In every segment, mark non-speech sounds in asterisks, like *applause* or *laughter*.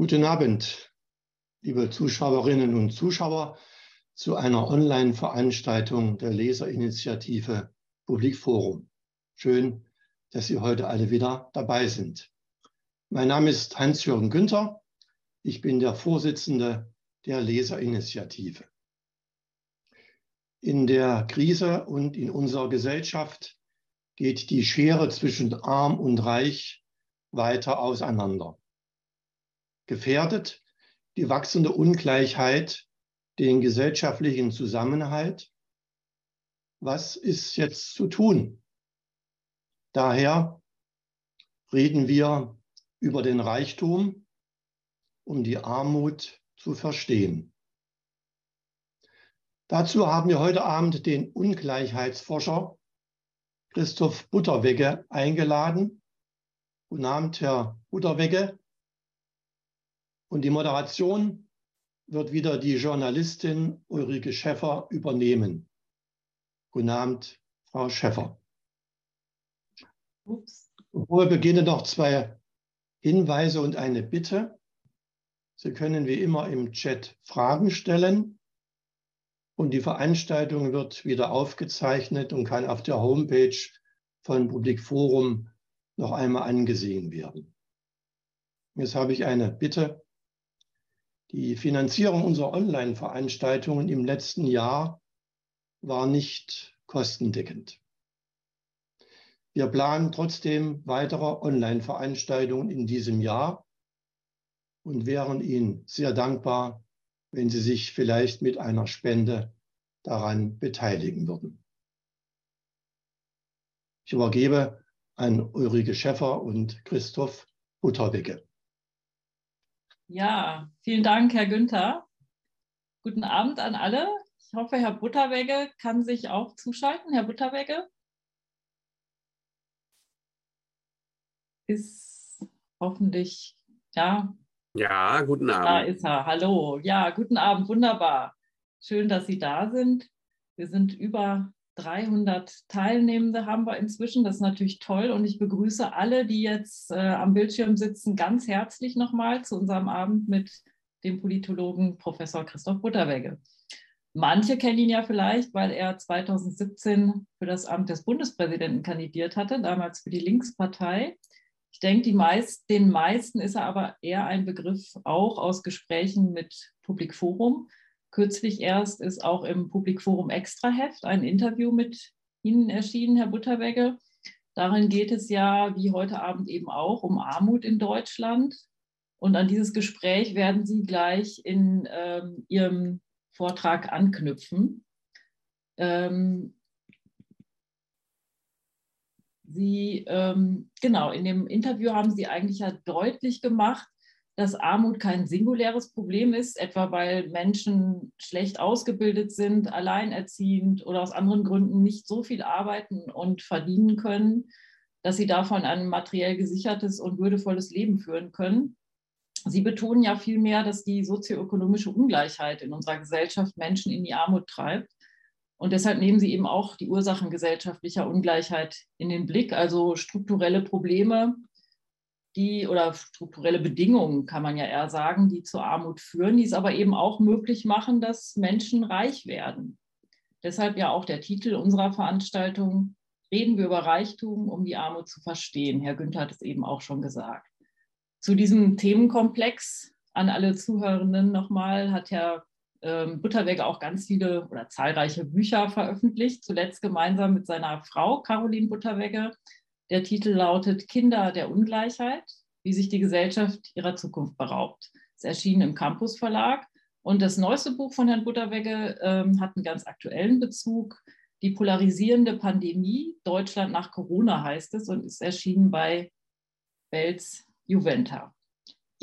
Guten Abend, liebe Zuschauerinnen und Zuschauer, zu einer Online-Veranstaltung der Leserinitiative Publikforum. Schön, dass Sie heute alle wieder dabei sind. Mein Name ist Hans-Jürgen Günther. Ich bin der Vorsitzende der Leserinitiative. In der Krise und in unserer Gesellschaft geht die Schere zwischen arm und reich weiter auseinander gefährdet die wachsende Ungleichheit den gesellschaftlichen Zusammenhalt. Was ist jetzt zu tun? Daher reden wir über den Reichtum, um die Armut zu verstehen. Dazu haben wir heute Abend den Ungleichheitsforscher Christoph Butterwegge eingeladen. Guten Abend, Herr Butterwegge. Und die Moderation wird wieder die Journalistin Ulrike Schäffer übernehmen. Guten Abend, Frau Schäffer. Ups. Bevor wir beginnen, noch zwei Hinweise und eine Bitte. Sie können wie immer im Chat Fragen stellen. Und die Veranstaltung wird wieder aufgezeichnet und kann auf der Homepage von Publikforum noch einmal angesehen werden. Jetzt habe ich eine Bitte. Die Finanzierung unserer Online-Veranstaltungen im letzten Jahr war nicht kostendeckend. Wir planen trotzdem weitere Online-Veranstaltungen in diesem Jahr und wären Ihnen sehr dankbar, wenn Sie sich vielleicht mit einer Spende daran beteiligen würden. Ich übergebe an Ulrike Schäffer und Christoph Butterwicke. Ja, vielen Dank, Herr Günther. Guten Abend an alle. Ich hoffe, Herr Butterwegge kann sich auch zuschalten. Herr Butterwegge ist hoffentlich, ja. Ja, guten Abend. Da ist er. Hallo. Ja, guten Abend. Wunderbar. Schön, dass Sie da sind. Wir sind über 300 Teilnehmende haben wir inzwischen. Das ist natürlich toll. Und ich begrüße alle, die jetzt äh, am Bildschirm sitzen, ganz herzlich nochmal zu unserem Abend mit dem Politologen Professor Christoph Butterwegge. Manche kennen ihn ja vielleicht, weil er 2017 für das Amt des Bundespräsidenten kandidiert hatte, damals für die Linkspartei. Ich denke, meist, den meisten ist er aber eher ein Begriff auch aus Gesprächen mit Publikforum. Kürzlich erst ist auch im Publikforum Extraheft ein Interview mit Ihnen erschienen, Herr Butterwegge. Darin geht es ja, wie heute Abend eben auch, um Armut in Deutschland. Und an dieses Gespräch werden Sie gleich in ähm, Ihrem Vortrag anknüpfen. Ähm, Sie, ähm, genau, in dem Interview haben Sie eigentlich ja deutlich gemacht, dass Armut kein singuläres Problem ist, etwa weil Menschen schlecht ausgebildet sind, alleinerziehend oder aus anderen Gründen nicht so viel arbeiten und verdienen können, dass sie davon ein materiell gesichertes und würdevolles Leben führen können. Sie betonen ja vielmehr, dass die sozioökonomische Ungleichheit in unserer Gesellschaft Menschen in die Armut treibt. Und deshalb nehmen Sie eben auch die Ursachen gesellschaftlicher Ungleichheit in den Blick, also strukturelle Probleme, die oder strukturelle Bedingungen, kann man ja eher sagen, die zur Armut führen, die es aber eben auch möglich machen, dass Menschen reich werden. Deshalb ja auch der Titel unserer Veranstaltung, Reden wir über Reichtum, um die Armut zu verstehen. Herr Günther hat es eben auch schon gesagt. Zu diesem Themenkomplex an alle Zuhörenden nochmal hat Herr ähm, Butterweg auch ganz viele oder zahlreiche Bücher veröffentlicht, zuletzt gemeinsam mit seiner Frau Caroline Butterwegge der Titel lautet Kinder der Ungleichheit, wie sich die Gesellschaft ihrer Zukunft beraubt. Es erschien im Campus Verlag. Und das neueste Buch von Herrn Butterwegge ähm, hat einen ganz aktuellen Bezug. Die polarisierende Pandemie, Deutschland nach Corona heißt es und ist erschienen bei Belz Juventa.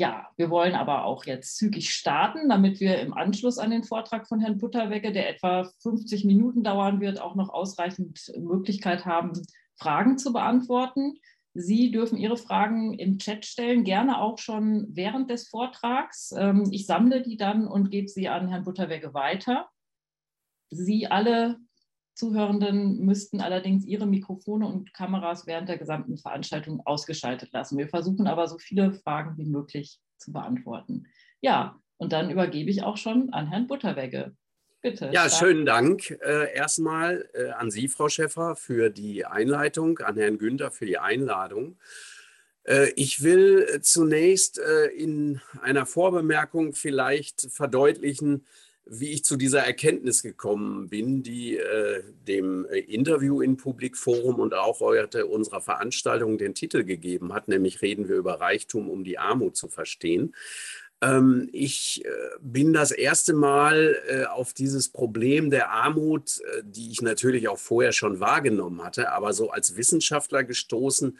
Ja, wir wollen aber auch jetzt zügig starten, damit wir im Anschluss an den Vortrag von Herrn Butterwegge, der etwa 50 Minuten dauern wird, auch noch ausreichend Möglichkeit haben, Fragen zu beantworten. Sie dürfen Ihre Fragen im Chat stellen, gerne auch schon während des Vortrags. Ähm, ich sammle die dann und gebe sie an Herrn Butterwegge weiter. Sie alle Zuhörenden müssten allerdings ihre Mikrofone und Kameras während der gesamten Veranstaltung ausgeschaltet lassen. Wir versuchen aber so viele Fragen wie möglich zu beantworten. Ja, und dann übergebe ich auch schon an Herrn Butterwegge. Bitte. Ja, schönen Dank äh, erstmal äh, an Sie, Frau Schäffer, für die Einleitung, an Herrn Günther für die Einladung. Äh, ich will zunächst äh, in einer Vorbemerkung vielleicht verdeutlichen, wie ich zu dieser Erkenntnis gekommen bin, die äh, dem Interview in Publikforum und auch heute unserer Veranstaltung den Titel gegeben hat, nämlich Reden wir über Reichtum, um die Armut zu verstehen. Ähm, ich äh, bin das erste Mal äh, auf dieses Problem der Armut, äh, die ich natürlich auch vorher schon wahrgenommen hatte, aber so als Wissenschaftler gestoßen,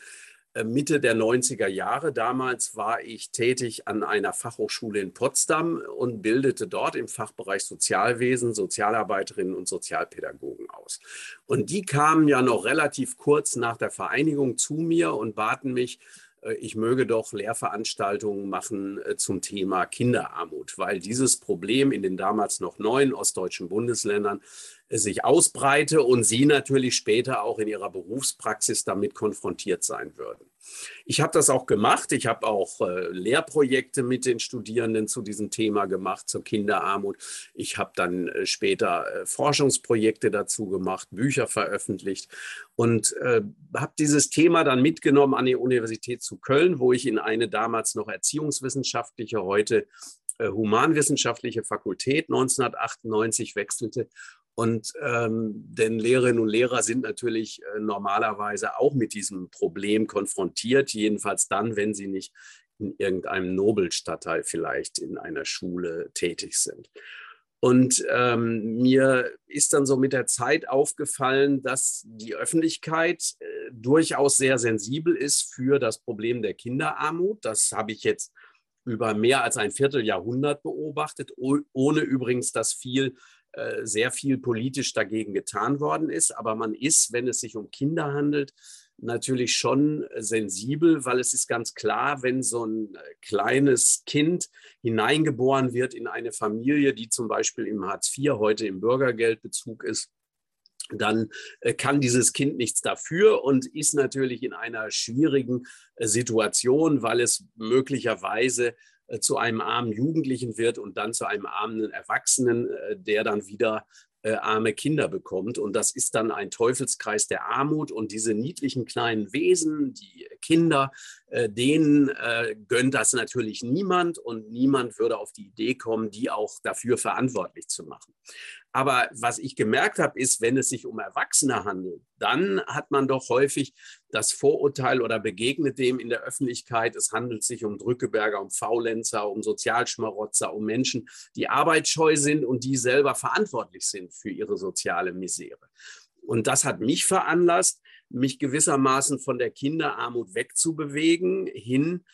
Mitte der 90er Jahre. Damals war ich tätig an einer Fachhochschule in Potsdam und bildete dort im Fachbereich Sozialwesen Sozialarbeiterinnen und Sozialpädagogen aus. Und die kamen ja noch relativ kurz nach der Vereinigung zu mir und baten mich, äh, ich möge doch Lehrveranstaltungen machen äh, zum Thema Kinderarmut, weil dieses Problem in den damals noch neuen ostdeutschen Bundesländern äh, sich ausbreite und sie natürlich später auch in ihrer Berufspraxis damit konfrontiert sein würden. Ich habe das auch gemacht. Ich habe auch äh, Lehrprojekte mit den Studierenden zu diesem Thema gemacht, zur Kinderarmut. Ich habe dann äh, später äh, Forschungsprojekte dazu gemacht, Bücher veröffentlicht und äh, habe dieses Thema dann mitgenommen an die Universität zu Köln, wo ich in eine damals noch erziehungswissenschaftliche, heute äh, humanwissenschaftliche Fakultät 1998 wechselte und ähm, denn Lehrerinnen und Lehrer sind natürlich äh, normalerweise auch mit diesem Problem konfrontiert, jedenfalls dann, wenn sie nicht in irgendeinem Nobelstadtteil vielleicht in einer Schule tätig sind. Und ähm, mir ist dann so mit der Zeit aufgefallen, dass die Öffentlichkeit äh, durchaus sehr sensibel ist für das Problem der Kinderarmut. Das habe ich jetzt über mehr als ein Vierteljahrhundert beobachtet, ohne übrigens, dass viel sehr viel politisch dagegen getan worden ist. Aber man ist, wenn es sich um Kinder handelt, natürlich schon sensibel, weil es ist ganz klar, wenn so ein äh, kleines Kind hineingeboren wird in eine Familie, die zum Beispiel im Hartz IV heute im Bürgergeldbezug ist, dann äh, kann dieses Kind nichts dafür und ist natürlich in einer schwierigen Situation, weil es möglicherweise äh, zu einem armen Jugendlichen wird und dann zu einem armen Erwachsenen, äh, der dann wieder äh, arme Kinder bekommt. Und das ist dann ein Teufelskreis der Armut. Und diese niedlichen kleinen Wesen, die Kinder, denen gönnt das natürlich niemand und niemand würde auf die Idee kommen, die auch dafür verantwortlich zu machen. Aber was ich gemerkt habe, ist, wenn es sich um Erwachsene handelt, dann hat man doch häufig das Vorurteil oder begegnet dem in der Öffentlichkeit, es handelt sich um Drückeberger, um Faulenzer, um Sozialschmarotzer, um Menschen, die arbeitsscheu sind und die selber verantwortlich sind für ihre soziale Misere. Und das hat mich veranlasst, mich gewissermaßen von der Kinderarmut wegzubewegen, hin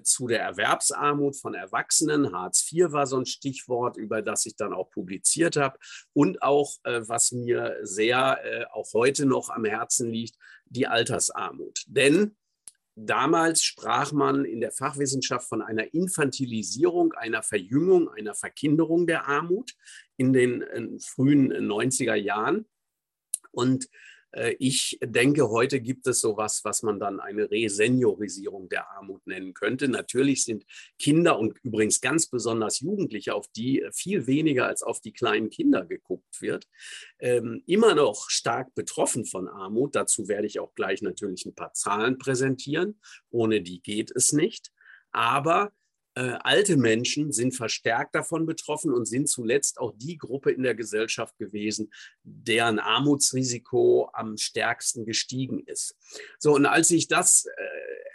zu der Erwerbsarmut von Erwachsenen. Hartz IV war so ein Stichwort, über das ich dann auch publiziert habe. Und auch, äh, was mir sehr äh, auch heute noch am Herzen liegt, die Altersarmut. Denn Damals sprach man in der Fachwissenschaft von einer Infantilisierung, einer Verjüngung, einer Verkinderung der Armut in den frühen 90er Jahren. Und äh, ich denke, heute gibt es sowas, was man dann eine Reseniorisierung der Armut nennen könnte. Natürlich sind Kinder und übrigens ganz besonders Jugendliche, auf die viel weniger als auf die kleinen Kinder geguckt wird, ähm, immer noch stark betroffen von Armut. Dazu werde ich auch gleich natürlich ein paar Zahlen präsentieren. Ohne die geht es nicht. Aber äh, alte Menschen sind verstärkt davon betroffen und sind zuletzt auch die Gruppe in der Gesellschaft gewesen, deren Armutsrisiko am stärksten gestiegen ist. So, und als ich das äh,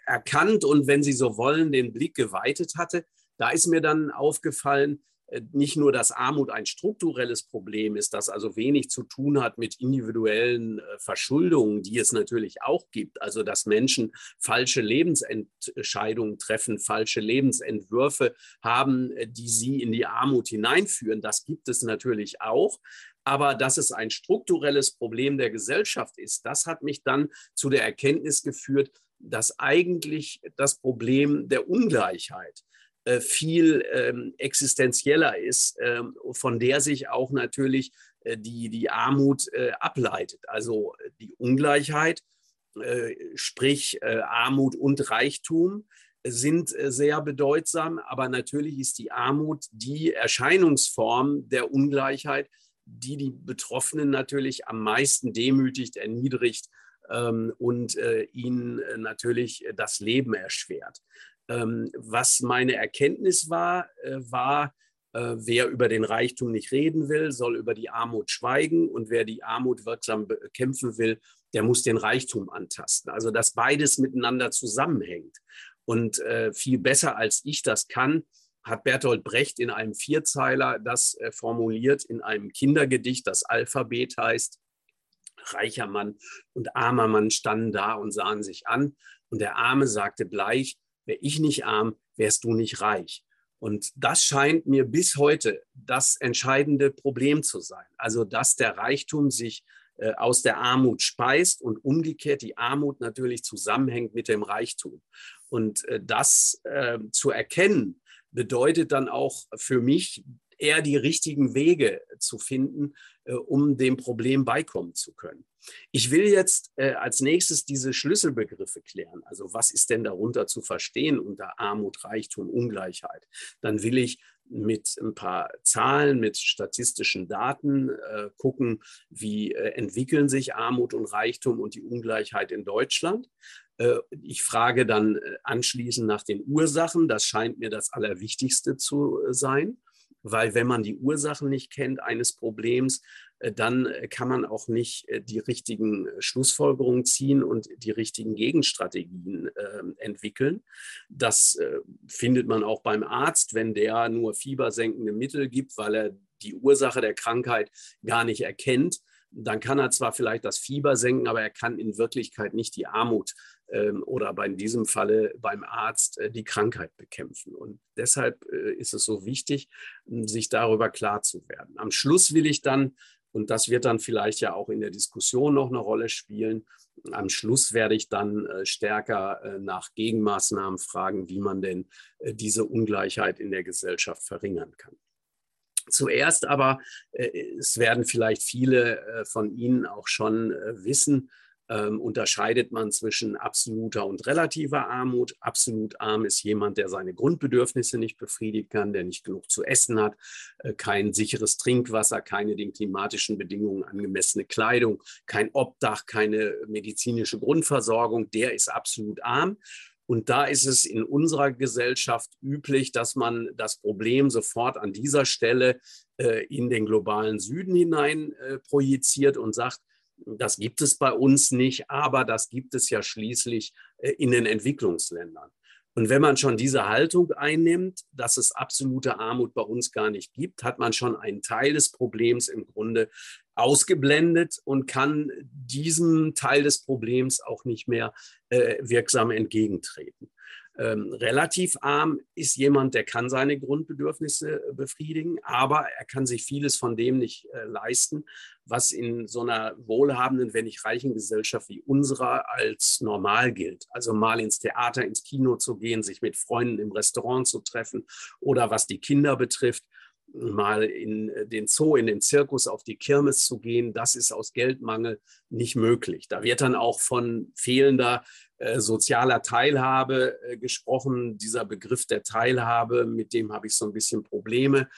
erkannt und, wenn Sie so wollen, den Blick geweitet hatte, da ist mir dann aufgefallen, nicht nur, dass Armut ein strukturelles Problem ist, das also wenig zu tun hat mit individuellen äh, Verschuldungen, die es natürlich auch gibt, also dass Menschen falsche Lebensentscheidungen treffen, falsche Lebensentwürfe haben, äh, die sie in die Armut hineinführen. Das gibt es natürlich auch. Aber dass es ein strukturelles Problem der Gesellschaft ist, das hat mich dann zu der Erkenntnis geführt, dass eigentlich das Problem der Ungleichheit äh, viel ähm, existenzieller ist, ähm, von der sich auch natürlich äh, die, die Armut äh, ableitet. Also die Ungleichheit, sprich Armut und Reichtum, sind sehr bedeutsam, aber natürlich ist die Armut die Erscheinungsform der Ungleichheit, die die Betroffenen natürlich am meisten demütigt, erniedrigt ähm, und äh, ihnen äh, natürlich das Leben erschwert. Ähm, was meine Erkenntnis war, äh, war, äh, wer über den Reichtum nicht reden will, soll über die Armut schweigen und wer die Armut wirksam bekämpfen will, der muss den Reichtum antasten. Also dass beides miteinander zusammenhängt. Und äh, viel besser als ich das kann, hat Bertolt Brecht in einem Vierzeiler das äh, formuliert in einem Kindergedicht, das Alphabet heißt. Reicher Mann und armer Mann standen da und sahen sich an. Und der Arme sagte bleich, wäre ich nicht arm, wärst du nicht reich. Und das scheint mir bis heute das entscheidende Problem zu sein. Also, dass der Reichtum sich äh, aus der Armut speist und umgekehrt die Armut natürlich zusammenhängt mit dem Reichtum. Und äh, das äh, zu erkennen, bedeutet dann auch für mich, eher die richtigen Wege zu finden, äh, um dem Problem beikommen zu können. Ich will jetzt äh, als nächstes diese Schlüsselbegriffe klären. Also was ist denn darunter zu verstehen unter Armut, Reichtum, Ungleichheit? Dann will ich mit ein paar Zahlen, mit statistischen Daten äh, gucken, wie äh, entwickeln sich Armut und Reichtum und die Ungleichheit in Deutschland. Äh, ich frage dann äh, anschließend nach den Ursachen. Das scheint mir das Allerwichtigste zu äh, sein, weil wenn man die Ursachen nicht kennt eines Problems, dann kann man auch nicht die richtigen Schlussfolgerungen ziehen und die richtigen Gegenstrategien entwickeln. Das findet man auch beim Arzt, wenn der nur fiebersenkende Mittel gibt, weil er die Ursache der Krankheit gar nicht erkennt dann kann er zwar vielleicht das Fieber senken, aber er kann in Wirklichkeit nicht die Armut ähm, oder bei in diesem Falle beim Arzt äh, die Krankheit bekämpfen. Und deshalb äh, ist es so wichtig, sich darüber klar zu werden. Am Schluss will ich dann, und das wird dann vielleicht ja auch in der Diskussion noch eine Rolle spielen, am Schluss werde ich dann äh, stärker nach Gegenmaßnahmen fragen, wie man denn diese Ungleichheit in der Gesellschaft verringern kann. Zuerst aber, es werden vielleicht viele von Ihnen auch schon wissen, ähm, unterscheidet man zwischen absoluter und relativer Armut. Absolut arm ist jemand, der seine Grundbedürfnisse nicht befriedigen kann, der nicht genug zu essen hat, äh, kein sicheres Trinkwasser, keine den klimatischen Bedingungen angemessene Kleidung, kein Obdach, keine medizinische Grundversorgung. Der ist absolut arm. Und da ist es in unserer Gesellschaft üblich, dass man das Problem sofort an dieser Stelle äh, in den globalen Süden hinein äh, projiziert und sagt, das gibt es bei uns nicht, aber das gibt es ja schließlich äh, in den Entwicklungsländern. Und wenn man schon diese Haltung einnimmt, dass es absolute Armut bei uns gar nicht gibt, hat man schon einen Teil des Problems im Grunde ausgeblendet und kann diesem Teil des Problems auch nicht mehr äh, wirksam entgegentreten. Ähm, relativ arm ist jemand, der kann seine Grundbedürfnisse äh, befriedigen, aber er kann sich vieles von dem nicht äh, leisten, was in so einer wohlhabenden, wenn nicht reichen Gesellschaft wie unserer als normal gilt. Also mal ins Theater, ins Kino zu gehen, sich mit Freunden im Restaurant zu treffen oder was die Kinder betrifft, mal in äh, den Zoo, in den Zirkus, auf die Kirmes zu gehen, das ist aus Geldmangel nicht möglich. Da wird dann auch von fehlender äh, sozialer Teilhabe äh, gesprochen. Dieser Begriff der Teilhabe, mit dem habe ich so ein bisschen Probleme.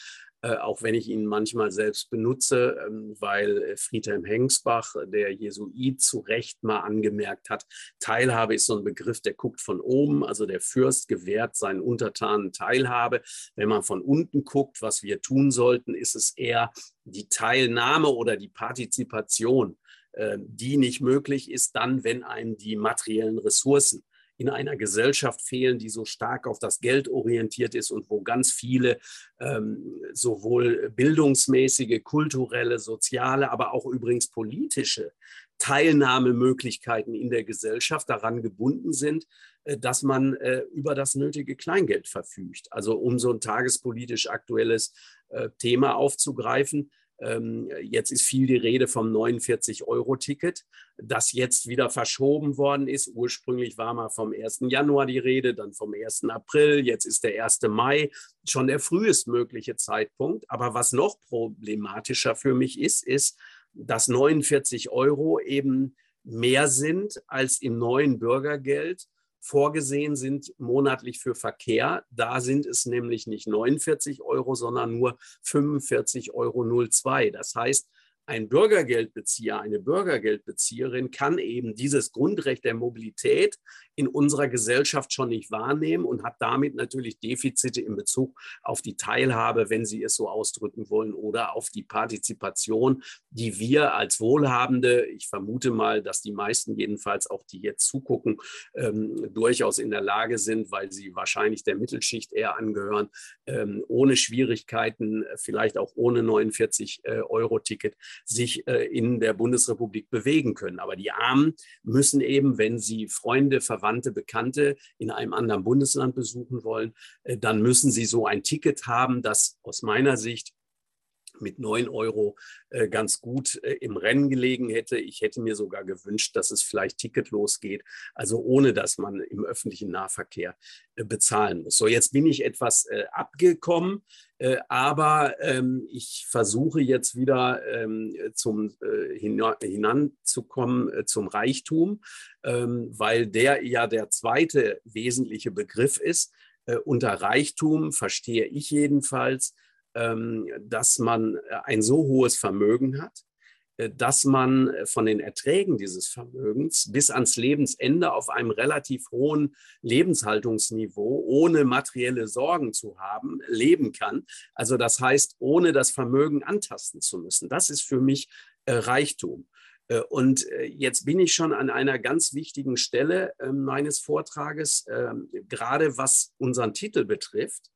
Äh, auch wenn ich ihn manchmal selbst benutze, ähm, weil äh, Friedhelm Hengsbach, der Jesuit, zu Recht mal angemerkt hat, Teilhabe ist so ein Begriff, der guckt von oben, also der Fürst gewährt seinen Untertanen Teilhabe. Wenn man von unten guckt, was wir tun sollten, ist es eher die Teilnahme oder die Partizipation, äh, die nicht möglich ist dann, wenn einem die materiellen Ressourcen in einer Gesellschaft fehlen, die so stark auf das Geld orientiert ist und wo ganz viele ähm, sowohl bildungsmäßige, kulturelle, soziale, aber auch übrigens politische Teilnahmemöglichkeiten in der Gesellschaft daran gebunden sind, äh, dass man äh, über das nötige Kleingeld verfügt. Also um so ein tagespolitisch aktuelles äh, Thema aufzugreifen, jetzt ist viel die Rede vom 49-Euro-Ticket, das jetzt wieder verschoben worden ist. Ursprünglich war mal vom 1. Januar die Rede, dann vom 1. April, jetzt ist der 1. Mai, schon der frühestmögliche Zeitpunkt. Aber was noch problematischer für mich ist, ist, dass 49 Euro eben mehr sind als im neuen Bürgergeld vorgesehen sind monatlich für Verkehr. Da sind es nämlich nicht 49 Euro, sondern nur 45,02 Euro. Das heißt, ein Bürgergeldbezieher, eine Bürgergeldbezieherin kann eben dieses Grundrecht der Mobilität in unserer Gesellschaft schon nicht wahrnehmen und hat damit natürlich Defizite in Bezug auf die Teilhabe, wenn Sie es so ausdrücken wollen, oder auf die Partizipation, die wir als Wohlhabende, ich vermute mal, dass die meisten jedenfalls auch, die jetzt zugucken, ähm, durchaus in der Lage sind, weil sie wahrscheinlich der Mittelschicht eher angehören, ähm, ohne Schwierigkeiten, vielleicht auch ohne 49-Euro-Ticket, äh, sich äh, in der Bundesrepublik bewegen können. Aber die Armen müssen eben, wenn sie Freunde, Verwandte, Bekannte in einem anderen Bundesland besuchen wollen, äh, dann müssen sie so ein Ticket haben, das aus meiner Sicht mit 9 Euro äh, ganz gut äh, im Rennen gelegen hätte. Ich hätte mir sogar gewünscht, dass es vielleicht ticketlos geht, also ohne dass man im öffentlichen Nahverkehr äh, bezahlen muss. So, jetzt bin ich etwas abgekommen, aber ähm, ich versuche jetzt wieder ähm, zum, hinanzukommen zum Reichtum, ähm, weil der ja der zweite wesentliche Begriff ist. unter Reichtum verstehe ich jedenfalls, dass man äh, ein so hohes Vermögen hat, äh, dass man äh, von den Erträgen dieses Vermögens bis ans Lebensende auf einem relativ hohen Lebenshaltungsniveau, ohne materielle Sorgen zu haben, leben kann. Also das heißt, ohne das Vermögen antasten zu müssen. Das ist für mich Reichtum. Und jetzt bin ich schon an einer ganz wichtigen Stelle meines Vortrages, ähm, gerade was unseren Titel betrifft.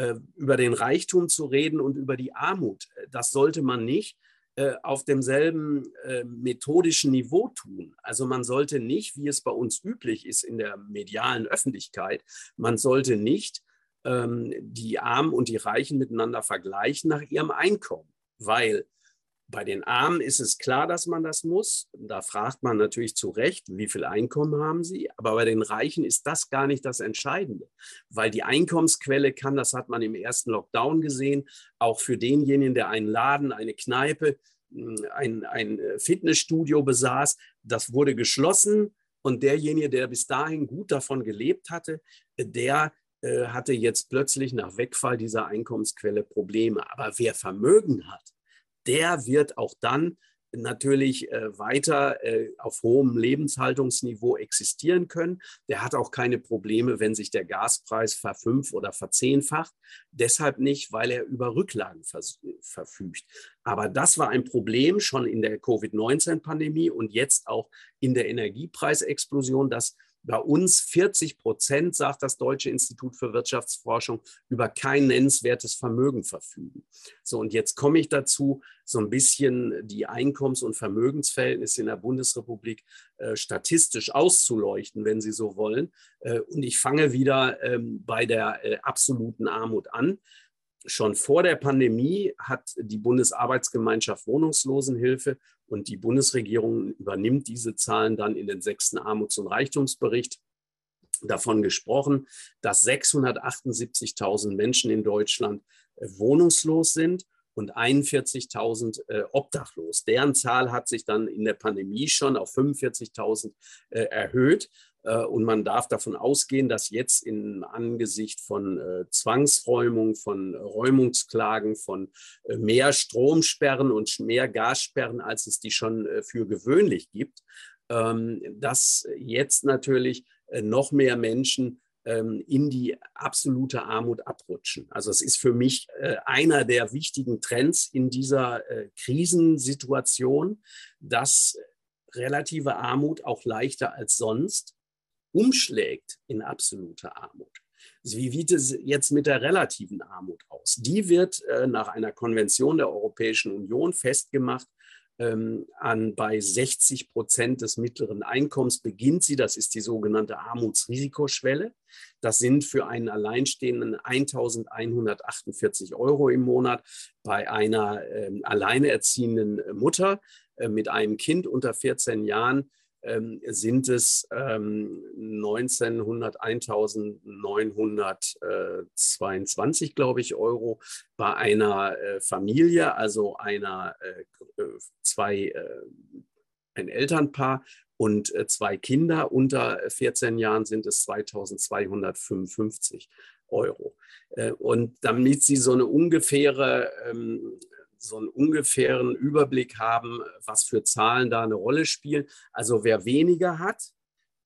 Äh, über den Reichtum zu reden und über die Armut. Das sollte man nicht äh, auf demselben äh, methodischen Niveau tun. Also man sollte nicht, wie es bei uns üblich ist in der medialen Öffentlichkeit, man sollte nicht ähm, die Armen und die Reichen miteinander vergleichen nach ihrem Einkommen, weil bei den Armen ist es klar, dass man das muss. Da fragt man natürlich zu Recht, wie viel Einkommen haben sie. Aber bei den Reichen ist das gar nicht das Entscheidende, weil die Einkommensquelle kann, das hat man im ersten Lockdown gesehen, auch für denjenigen, der einen Laden, eine Kneipe, hm, ein, ein äh, Fitnessstudio besaß, das wurde geschlossen. Und derjenige, der bis dahin gut davon gelebt hatte, der äh, hatte jetzt plötzlich nach Wegfall dieser Einkommensquelle Probleme. Aber wer Vermögen hat, der wird auch dann natürlich äh, weiter äh, auf hohem Lebenshaltungsniveau existieren können. Der hat auch keine Probleme, wenn sich der Gaspreis verfünf- oder verzehnfacht. Deshalb nicht, weil er über Rücklagen verfügt. Aber das war ein Problem schon in der Covid-19-Pandemie und jetzt auch in der Energiepreisexplosion, dass bei uns 40 Prozent, sagt das Deutsche Institut für Wirtschaftsforschung, über kein nennenswertes Vermögen verfügen. So, und jetzt komme ich dazu, so ein bisschen die Einkommens- und Vermögensverhältnisse in der Bundesrepublik äh, statistisch auszuleuchten, wenn Sie so wollen. Äh, und ich fange wieder ähm, bei der äh, absoluten Armut an. Schon vor der Pandemie hat die Bundesarbeitsgemeinschaft Wohnungslosenhilfe und die Bundesregierung übernimmt diese Zahlen dann in den sechsten Armuts- und Reichtumsbericht davon gesprochen, dass 678.000 Menschen in Deutschland äh, wohnungslos sind und 41.000 äh, obdachlos. Deren Zahl hat sich dann in der Pandemie schon auf 45.000 äh, erhöht. Äh, und man darf davon ausgehen, dass jetzt im Angesicht von äh, Zwangsräumung, von Räumungsklagen, von äh, mehr Stromsperren und mehr Gassperren, als es die schon für gewöhnlich gibt, ähm, dass jetzt natürlich noch mehr Menschen ähm, in die absolute Armut abrutschen. Also es ist für mich einer der wichtigen Trends in dieser Krisensituation, dass relative Armut auch leichter als sonst umschlägt in absolute Armut. Wie sieht es jetzt mit der relativen Armut aus? Die wird äh, nach einer Konvention der Europäischen Union festgemacht. Ähm, an bei 60 Prozent des mittleren Einkommens beginnt sie. Das ist die sogenannte Armutsrisikoschwelle. Das sind für einen Alleinstehenden 1.148 Euro im Monat. Bei einer ähm, alleinerziehenden Mutter äh, mit einem Kind unter 14 Jahren ähm, sind es ähm, 1900, 1922, glaube ich, Euro bei einer äh, Familie, also einer äh, äh zwei, äh, ein Elternpaar und äh, zwei Kinder unter 14 Jahren sind es 2255 Euro. Äh, und damit Sie so eine ungefähre ähm, so einen ungefähren Überblick haben, was für Zahlen da eine Rolle spielen. Also wer weniger hat,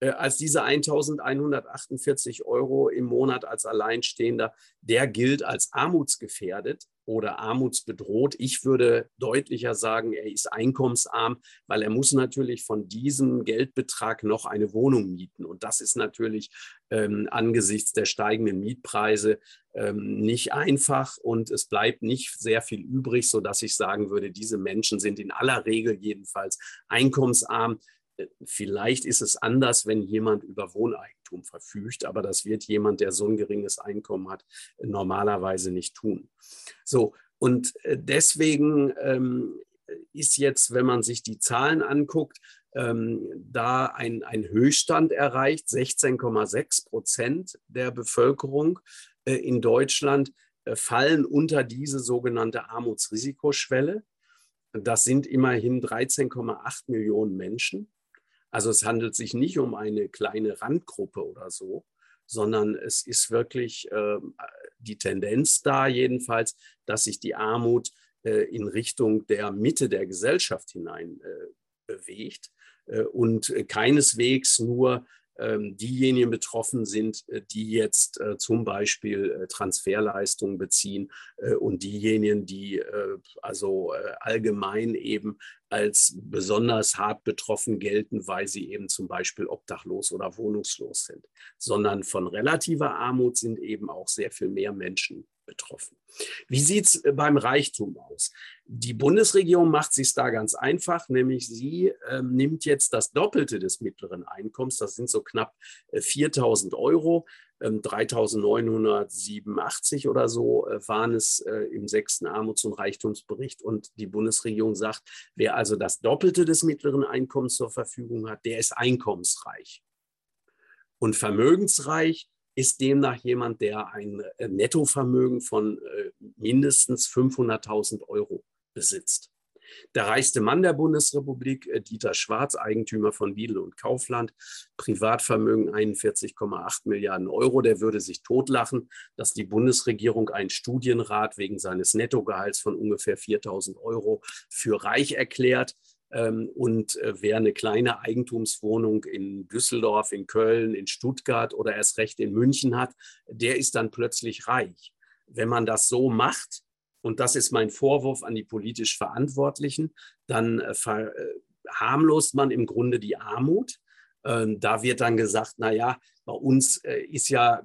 äh, als diese 1148 Euro im Monat als Alleinstehender, der gilt als armutsgefährdet oder armutsbedroht. Ich würde deutlicher sagen, er ist einkommensarm, weil er muss natürlich von diesem Geldbetrag noch eine Wohnung mieten. Und das ist natürlich ähm, angesichts der steigenden Mietpreise ähm, nicht einfach und es bleibt nicht sehr viel übrig, sodass ich sagen würde, diese Menschen sind in aller Regel jedenfalls einkommensarm. Vielleicht ist es anders, wenn jemand über Wohneigentum verfügt, aber das wird jemand, der so ein geringes Einkommen hat, normalerweise nicht tun. So, und äh, deswegen ähm, ist jetzt, wenn man sich die Zahlen anguckt, ähm, da ein, ein Höchststand erreicht. 16,6 Prozent der Bevölkerung äh, in Deutschland äh, fallen unter diese sogenannte Armutsrisikoschwelle. Das sind immerhin 13,8 Millionen Menschen. Also es handelt sich nicht um eine kleine Randgruppe oder so, sondern es ist wirklich äh, die Tendenz da jedenfalls, dass sich die Armut äh, in Richtung der Mitte der Gesellschaft hinein äh, bewegt äh, und keineswegs nur ähm, diejenigen betroffen sind, äh, die jetzt äh, zum Beispiel äh, Transferleistungen beziehen und diejenigen, die also allgemein eben als besonders hart betroffen gelten, weil sie eben zum Beispiel obdachlos oder wohnungslos sind, sondern von relativer Armut sind eben auch sehr viel mehr Menschen betroffen. Wie sieht es beim Reichtum aus? Die Bundesregierung macht sich da ganz einfach, nämlich sie äh, nimmt jetzt das Doppelte des mittleren Einkommens, das sind so knapp äh, 4000 Euro, äh, 3987 oder so äh, waren es äh, im sechsten Armuts- und Reichtumsbericht. Und die Bundesregierung sagt, wer also das Doppelte des mittleren Einkommens zur Verfügung hat, der ist einkommensreich. Und vermögensreich ist demnach jemand, der ein äh, Nettovermögen von äh, mindestens 500.000 Euro besitzt. Der reichste Mann der Bundesrepublik, äh, Dieter Schwarz, Eigentümer von Lidl und Kaufland, Privatvermögen 41,8 Milliarden Euro, der würde sich totlachen, dass die Bundesregierung einen Studienrat wegen seines Nettogehalts von ungefähr 4.000 Euro für reich erklärt. Ähm, und äh, wer eine kleine Eigentumswohnung in Düsseldorf, in Köln, in Stuttgart oder erst recht in München hat, der ist dann plötzlich reich. Wenn man das so macht, und das ist mein Vorwurf an die politisch Verantwortlichen, dann äh, verharmlost man im Grunde die Armut. Ähm, da wird dann gesagt, naja, bei uns äh, ist ja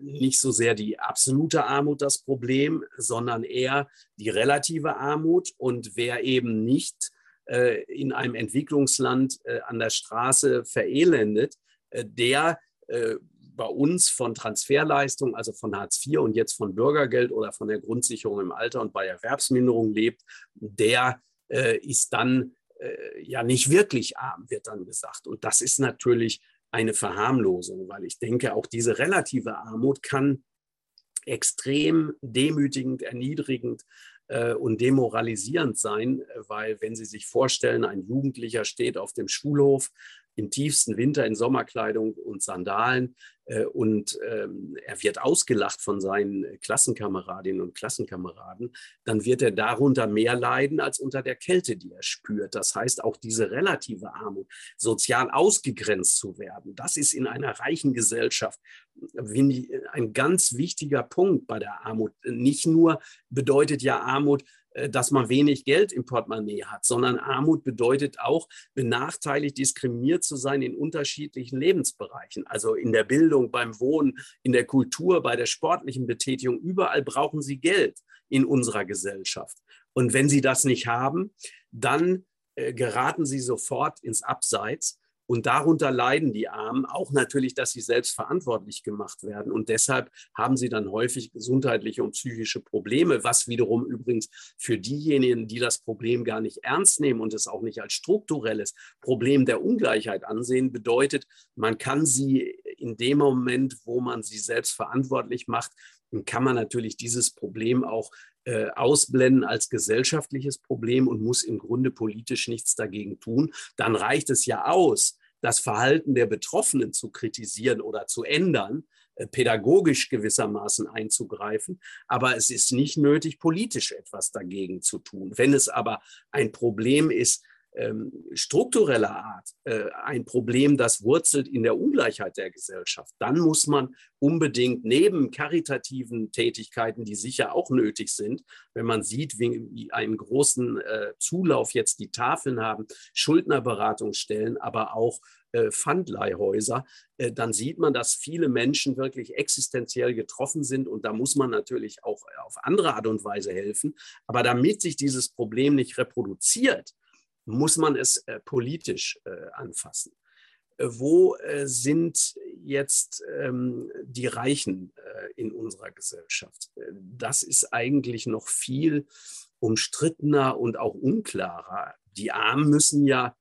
nicht so sehr die absolute Armut das Problem, sondern eher die relative Armut. Und wer eben nicht äh, in einem Entwicklungsland äh, an der Straße verelendet, äh, der bei uns von Transferleistung, also von Hartz IV und jetzt von Bürgergeld oder von der Grundsicherung im Alter und bei Erwerbsminderung lebt, der ist dann ja nicht wirklich arm, wird dann gesagt. Und das ist natürlich eine Verharmlosung, weil ich denke, auch diese relative Armut kann extrem demütigend, erniedrigend äh, und demoralisierend sein, weil wenn Sie sich vorstellen, ein Jugendlicher steht auf dem Schulhof im tiefsten Winter in Sommerkleidung und Sandalen äh, und ähm, er wird ausgelacht von seinen Klassenkameradinnen und Klassenkameraden, dann wird er darunter mehr leiden als unter der Kälte, die er spürt. Das heißt, auch diese relative Armut, sozial ausgegrenzt zu werden, das ist in einer reichen Gesellschaft ein ganz wichtiger Punkt bei der Armut. Nicht nur bedeutet ja Armut, äh, dass man wenig Geld im Portemonnaie hat, sondern Armut bedeutet auch, benachteiligt, diskriminiert zu sein in unterschiedlichen Lebensbereichen, also in der Bildung, beim Wohnen, in der Kultur, bei der sportlichen Betätigung. Überall brauchen sie Geld in unserer Gesellschaft. Und wenn sie das nicht haben, dann äh, geraten sie sofort ins Abseits. Und darunter leiden die Armen auch natürlich, dass sie selbst verantwortlich gemacht werden. Und deshalb haben sie dann häufig gesundheitliche und psychische Probleme, was wiederum übrigens für diejenigen, die das Problem gar nicht ernst nehmen und es auch nicht als strukturelles Problem der Ungleichheit ansehen, bedeutet, man kann sie in dem Moment, wo man sie selbst verantwortlich macht, kann man natürlich dieses Problem auch äh, ausblenden als gesellschaftliches Problem und muss im Grunde politisch nichts dagegen tun. Dann reicht es ja aus, das Verhalten der Betroffenen zu kritisieren oder zu ändern, äh, pädagogisch gewissermaßen einzugreifen. Aber es ist nicht nötig, politisch etwas dagegen zu tun. Wenn es aber ein Problem ist, struktureller Art äh, ein Problem, das wurzelt in der Ungleichheit der Gesellschaft, dann muss man unbedingt neben karitativen Tätigkeiten, die sicher auch nötig sind, wenn man sieht, wie, einen großen äh, Zulauf jetzt die Tafeln haben, Schuldnerberatungsstellen, aber auch äh, Pfandleihhäuser, dann sieht man, dass viele Menschen wirklich existenziell getroffen sind und da muss man natürlich auch auf andere Art und Weise helfen. Aber damit sich dieses Problem nicht reproduziert, muss man es äh, politisch äh, anfassen. Äh, wo sind jetzt ähm, die Reichen in unserer Gesellschaft? Das ist eigentlich noch viel umstrittener und auch unklarer. Die Armen müssen ja,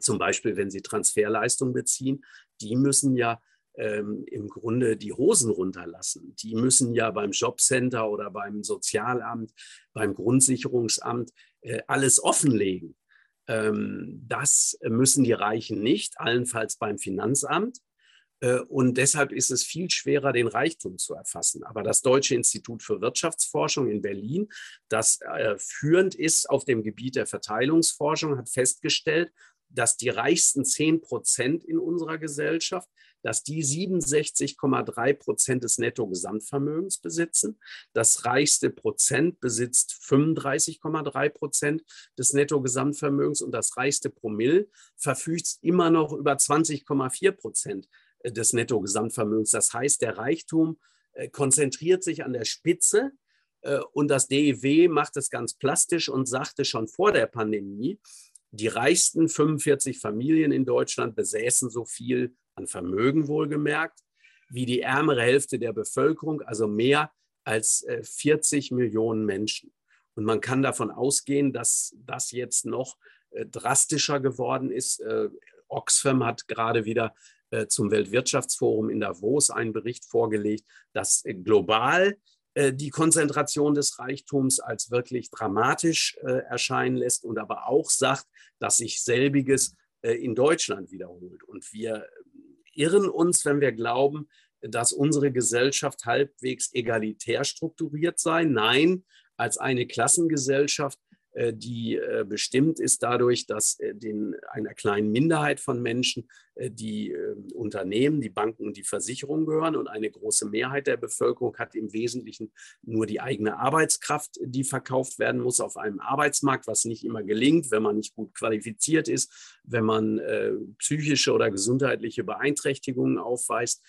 zum Beispiel wenn sie Transferleistung beziehen, die müssen ja ähm, im Grunde die Hosen runterlassen. Die müssen ja beim Jobcenter oder beim Sozialamt, beim Grundsicherungsamt äh, alles offenlegen. Ähm, das müssen die Reichen nicht, allenfalls beim Finanzamt. Äh, und deshalb ist es viel schwerer, den Reichtum zu erfassen. Aber das Deutsche Institut für Wirtschaftsforschung in Berlin, das äh, führend ist auf dem Gebiet der Verteilungsforschung, hat festgestellt, dass die reichsten 10 Prozent in unserer Gesellschaft dass die 67,3 Prozent des Nettogesamtvermögens besitzen. Das reichste Prozent besitzt 35,3 Prozent des Nettogesamtvermögens und das reichste Promille verfügt immer noch über 20,4 Prozent des Nettogesamtvermögens. Das heißt, der Reichtum äh, konzentriert sich an der Spitze äh, und das DEW macht es ganz plastisch und sagte schon vor der Pandemie, die reichsten 45 Familien in Deutschland besäßen so viel an Vermögen wohlgemerkt, wie die ärmere Hälfte der Bevölkerung, also mehr als 40 äh, Millionen Menschen. Und man kann davon ausgehen, dass das jetzt noch äh, drastischer geworden ist. Äh, Oxfam hat gerade wieder zum Weltwirtschaftsforum in Davos einen Bericht vorgelegt, dass global die Konzentration des Reichtums als wirklich dramatisch erscheinen lässt und aber auch sagt, dass sich selbiges in Deutschland wiederholt. Und wir irren uns, wenn wir glauben, dass unsere Gesellschaft halbwegs egalitär strukturiert sei. Nein, als eine Klassengesellschaft die äh, bestimmt ist dadurch, dass äh, den, einer kleinen Minderheit von Menschen die Unternehmen, die Banken und die Versicherungen gehören und eine große Mehrheit der Bevölkerung hat im Wesentlichen nur die eigene Arbeitskraft, die verkauft werden muss auf einem Arbeitsmarkt, was nicht immer gelingt, wenn man nicht gut qualifiziert ist, wenn man psychische oder gesundheitliche Beeinträchtigungen aufweist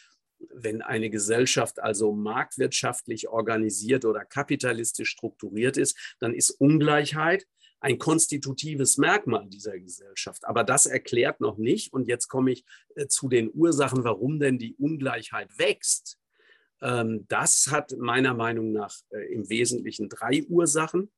wenn eine Gesellschaft also marktwirtschaftlich organisiert oder kapitalistisch strukturiert ist, dann ist Ungleichheit ein konstitutives Merkmal dieser Gesellschaft. Aber das erklärt noch nicht, und jetzt komme ich äh, zu den Ursachen, warum denn die Ungleichheit wächst. Ähm, das hat meiner Meinung nach äh, im Wesentlichen drei Ursachen,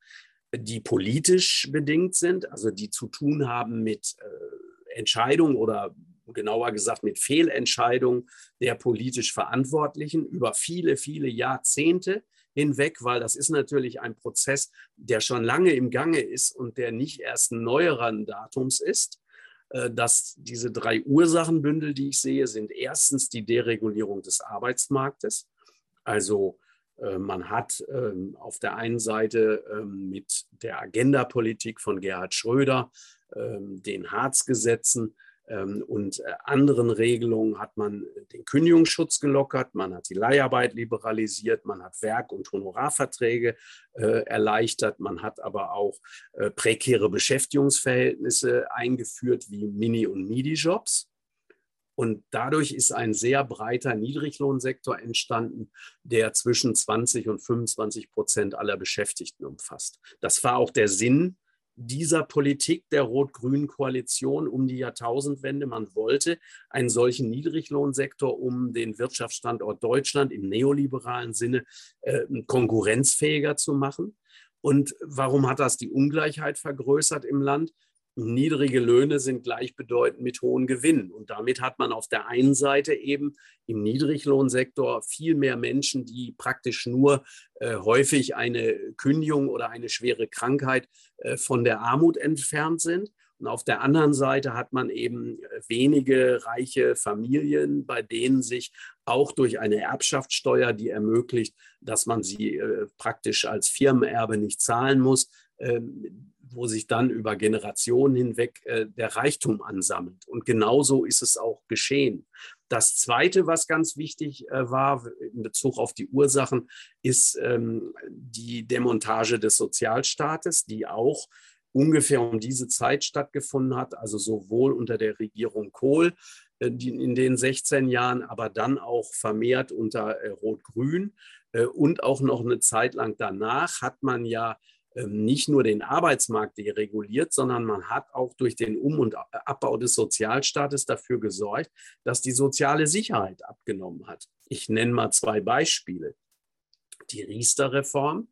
die politisch bedingt sind, also die zu tun haben mit äh, Entscheidungen oder genauer gesagt mit Fehlentscheidungen der politisch Verantwortlichen über viele, viele Jahrzehnte hinweg, weil das ist natürlich ein Prozess, der schon lange im Gange ist und der nicht erst neueren Datums ist. Äh, dass diese drei Ursachenbündel, die ich sehe, sind erstens die Deregulierung des Arbeitsmarktes. Also äh, man hat ähm, auf der einen Seite ähm, mit der Agendapolitik von Gerhard Schröder, ähm, den Harz-Gesetzen, und äh, anderen Regelungen hat man den Kündigungsschutz gelockert, man hat die Leiharbeit liberalisiert, man hat Werk- und Honorarverträge äh, erleichtert, man hat aber auch äh, prekäre Beschäftigungsverhältnisse eingeführt wie Mini- und Midi-Jobs. Und dadurch ist ein sehr breiter Niedriglohnsektor entstanden, der zwischen 20 und 25 Prozent aller Beschäftigten umfasst. Das war auch der Sinn dieser Politik der rot-grünen Koalition um die Jahrtausendwende. Man wollte einen solchen Niedriglohnsektor, um den Wirtschaftsstandort Deutschland im neoliberalen Sinne äh, konkurrenzfähiger zu machen. Und warum hat das die Ungleichheit vergrößert im Land? Niedrige Löhne sind gleichbedeutend mit hohen Gewinnen. Und damit hat man auf der einen Seite eben im Niedriglohnsektor viel mehr Menschen, die praktisch nur äh, häufig eine Kündigung oder eine schwere Krankheit äh, von der Armut entfernt sind. Und auf der anderen Seite hat man eben äh, wenige reiche Familien, bei denen sich auch durch eine Erbschaftssteuer, die ermöglicht, dass man sie äh, praktisch als Firmenerbe nicht zahlen muss, ähm, wo sich dann über Generationen hinweg äh, der Reichtum ansammelt. Und genauso ist es auch geschehen. Das Zweite, was ganz wichtig äh, war in Bezug auf die Ursachen, ist ähm, die Demontage des Sozialstaates, die auch ungefähr um diese Zeit stattgefunden hat, also sowohl unter der Regierung Kohl äh, in den 16 Jahren, aber dann auch vermehrt unter äh, Rot-Grün äh, und auch noch eine Zeit lang danach hat man ja nicht nur den Arbeitsmarkt dereguliert, sondern man hat auch durch den Um- und Abbau des Sozialstaates dafür gesorgt, dass die soziale Sicherheit abgenommen hat. Ich nenne mal zwei Beispiele. Die Riester-Reform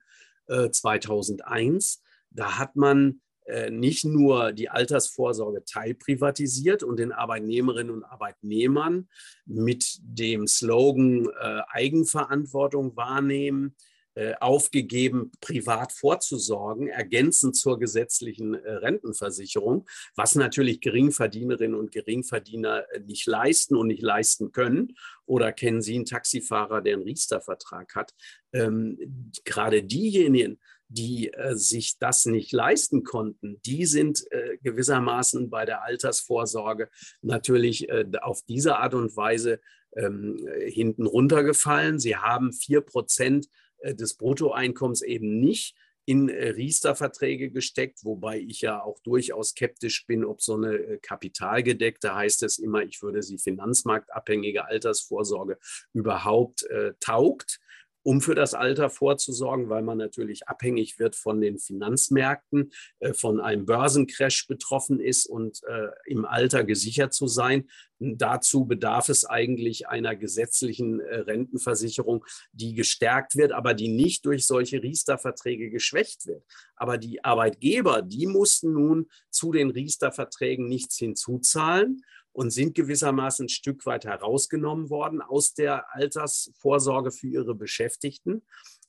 2001, da hat man äh, nicht nur die Altersvorsorge teilprivatisiert und den Arbeitnehmerinnen und Arbeitnehmern mit dem Slogan äh, Eigenverantwortung wahrnehmen, äh, aufgegeben, privat vorzusorgen, ergänzend zur gesetzlichen äh, Rentenversicherung, was natürlich Geringverdienerinnen und Geringverdiener äh, nicht leisten und nicht leisten können. Oder kennen Sie einen Taxifahrer, der einen Riester-Vertrag hat? Ähm, gerade diejenigen, die äh, sich das nicht leisten konnten, die sind äh, gewissermaßen bei der Altersvorsorge natürlich äh, auf diese Art und Weise ähm, hinten runtergefallen. Sie haben vier Prozent äh, des Bruttoeinkommens eben nicht in äh, Riester-Verträge gesteckt, wobei ich ja auch durchaus skeptisch bin, ob so eine äh, kapitalgedeckte, heißt es immer, ich würde sie finanzmarktabhängige Altersvorsorge überhaupt äh, taugt um für das Alter vorzusorgen, weil man natürlich abhängig wird von den Finanzmärkten, äh, von einem Börsencrash betroffen ist und äh, im Alter gesichert zu sein. Dazu bedarf es eigentlich einer gesetzlichen äh, Rentenversicherung, die gestärkt wird, aber die nicht durch solche Riester-Verträge geschwächt wird. Aber die Arbeitgeber, die mussten nun zu den Riester-Verträgen nichts hinzuzahlen und sind gewissermaßen ein Stück weit herausgenommen worden aus der Altersvorsorge für ihre Beschäftigten.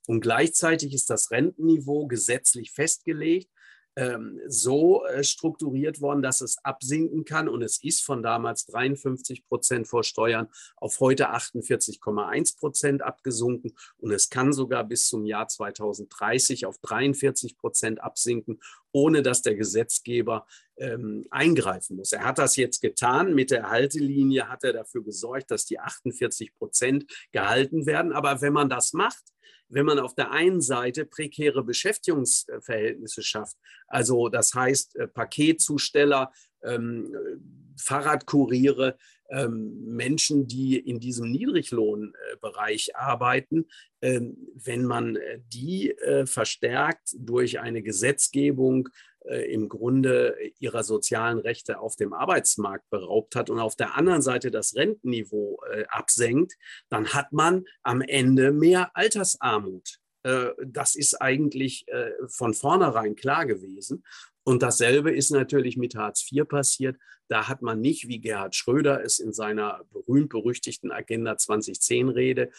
Und gleichzeitig ist das Rentenniveau gesetzlich festgelegt ähm, so äh, strukturiert worden, dass es absinken kann. Und es ist von damals 53 Prozent vor Steuern auf heute 48,1 Prozent abgesunken. Und es kann sogar bis zum Jahr 2030 auf 43 Prozent absinken, ohne dass der Gesetzgeber ähm, eingreifen muss. Er hat das jetzt getan. Mit der Haltelinie hat er dafür gesorgt, dass die 48 Prozent gehalten werden. Aber wenn man das macht, wenn man auf der einen Seite prekäre Beschäftigungsverhältnisse schafft, also das heißt äh, Paketzusteller, ähm, Fahrradkuriere, ähm, Menschen, die in diesem Niedriglohnbereich arbeiten, ähm, wenn man äh, die äh, verstärkt durch eine Gesetzgebung äh, im Grunde ihrer sozialen Rechte auf dem Arbeitsmarkt beraubt hat und auf der anderen Seite das Rentenniveau äh, absenkt, dann hat man am Ende mehr Altersarmut. Äh, das ist eigentlich äh, von vornherein klar gewesen. Und dasselbe ist natürlich mit Hartz IV passiert. Da hat man nicht, wie Gerhard Schröder es in seiner berühmt-berüchtigten Agenda 2010-Rede,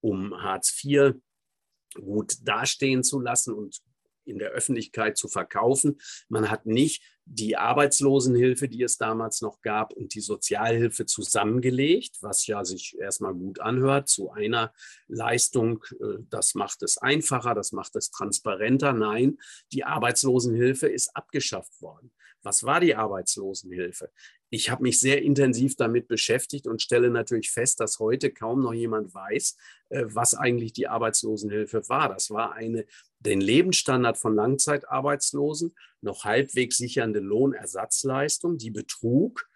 um Hartz IV gut dastehen zu lassen und in der Öffentlichkeit zu verkaufen. Man hat nicht die Arbeitslosenhilfe, die es damals noch gab, und die Sozialhilfe zusammengelegt, was ja sich erstmal gut anhört, zu einer Leistung. Äh, das macht es einfacher, das macht es transparenter. Nein, die Arbeitslosenhilfe ist abgeschafft worden. Was war die Arbeitslosenhilfe? Ich habe mich sehr intensiv damit beschäftigt und stelle natürlich fest, dass heute kaum noch jemand weiß, äh, was eigentlich die Arbeitslosenhilfe war. Das war eine den Lebensstandard von Langzeitarbeitslosen noch halbwegs sichernde Lohnersatzleistung, die betrug,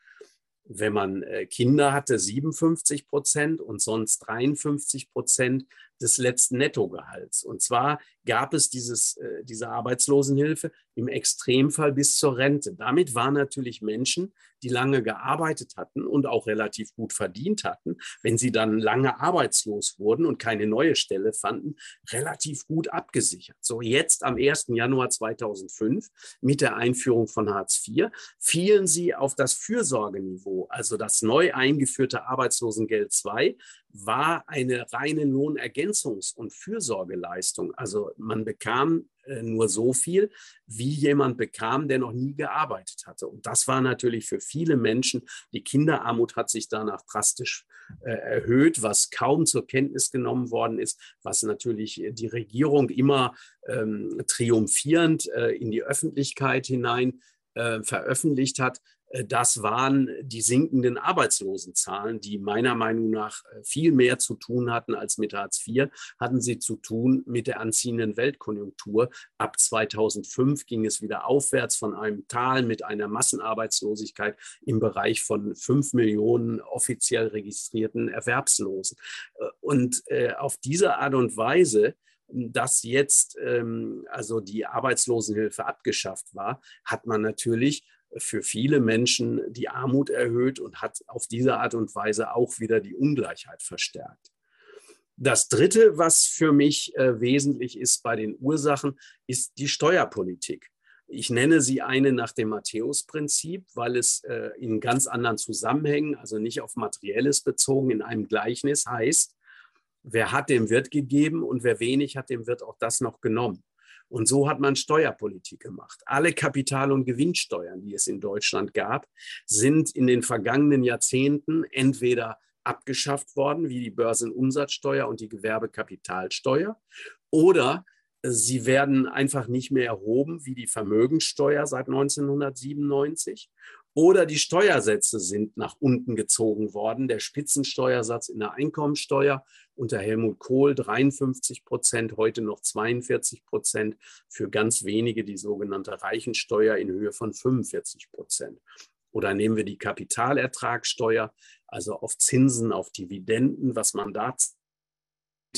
wenn man äh, Kinder hatte, 57 Prozent und sonst 53 Prozent des letzten Nettogehalts. Und zwar gab es dieses, äh, diese Arbeitslosenhilfe im Extremfall bis zur Rente. Damit waren natürlich Menschen, die lange gearbeitet hatten und auch relativ gut verdient hatten, wenn sie dann lange arbeitslos wurden und keine neue Stelle fanden, relativ gut abgesichert. So jetzt am 1. Januar 2005 mit der Einführung von Hartz IV fielen sie auf das Fürsorgeniveau, also das neu eingeführte Arbeitslosengeld II war eine reine Lohnergänzungs- und Fürsorgeleistung. Also man bekam äh, nur so viel, wie jemand bekam, der noch nie gearbeitet hatte. Und das war natürlich für viele Menschen, die Kinderarmut hat sich danach drastisch äh, erhöht, was kaum zur Kenntnis genommen worden ist, was natürlich die Regierung immer ähm, triumphierend äh, in die Öffentlichkeit hinein äh, veröffentlicht hat. Äh, das waren die sinkenden Arbeitslosenzahlen, die meiner Meinung nach äh, viel mehr zu tun hatten als mit Hartz IV, hatten sie zu tun mit der anziehenden Weltkonjunktur. Ab 2005 ging es wieder aufwärts von einem Tal mit einer Massenarbeitslosigkeit im Bereich von fünf Millionen offiziell registrierten Erwerbslosen. Äh, und auf diese Art und Weise dass jetzt ähm, also die Arbeitslosenhilfe abgeschafft war, hat man natürlich für viele Menschen die Armut erhöht und hat auf diese Art und Weise auch wieder die Ungleichheit verstärkt. Das Dritte, was für mich äh, wesentlich ist bei den Ursachen, ist die Steuerpolitik. Ich nenne sie eine nach dem Matthäus-Prinzip, weil es äh, in ganz anderen Zusammenhängen, also nicht auf Materielles bezogen, in einem Gleichnis heißt, wer hat, dem wird gegeben und wer wenig hat, dem wird auch das noch genommen. Und so hat man Steuerpolitik gemacht. Alle Kapital- und Gewinnsteuern, die es in Deutschland gab, sind in den vergangenen Jahrzehnten entweder abgeschafft worden, wie die Börsenumsatzsteuer und die Gewerbekapitalsteuer, oder sie werden einfach nicht mehr erhoben, wie die Vermögenssteuer seit 1997. Oder die Steuersätze sind nach unten gezogen worden. Der Spitzensteuersatz in der Einkommensteuer unter Helmut Kohl 53 Prozent, heute noch 42 Prozent. Für ganz wenige die sogenannte Reichensteuer in Höhe von 45 Prozent. Oder nehmen wir die Kapitalertragssteuer, also auf Zinsen, auf Dividenden, was man da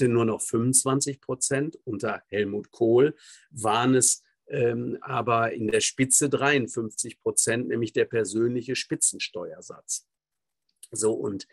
nur noch 25 Prozent. Unter Helmut Kohl waren es ähm, aber in der Spitze 53 Prozent, nämlich der persönliche Spitzensteuersatz. So, und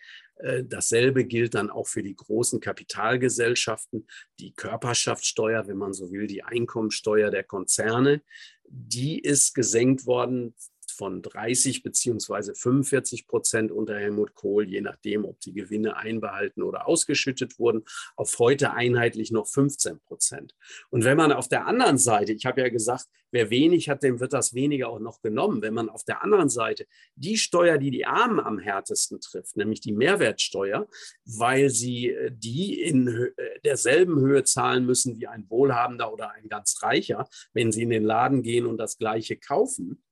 dasselbe gilt dann auch für die großen Kapitalgesellschaften, die Körperschaftssteuer, wenn man so will, die Einkommensteuer der Konzerne. Die ist gesenkt worden von 30 beziehungsweise 45 Prozent unter Helmut Kohl, je nachdem, ob die Gewinne einbehalten oder ausgeschüttet wurden, auf heute einheitlich noch 15 Prozent. Und wenn man auf der anderen Seite, ich habe ja gesagt, wer wenig hat, dem wird das weniger auch noch genommen. Wenn man auf der anderen Seite die Steuer, die die Armen am härtesten trifft, nämlich die Mehrwertsteuer, weil sie äh, die in äh, derselben Höhe zahlen müssen wie ein Wohlhabender oder ein ganz Reicher, wenn sie in den Laden gehen und das Gleiche kaufen,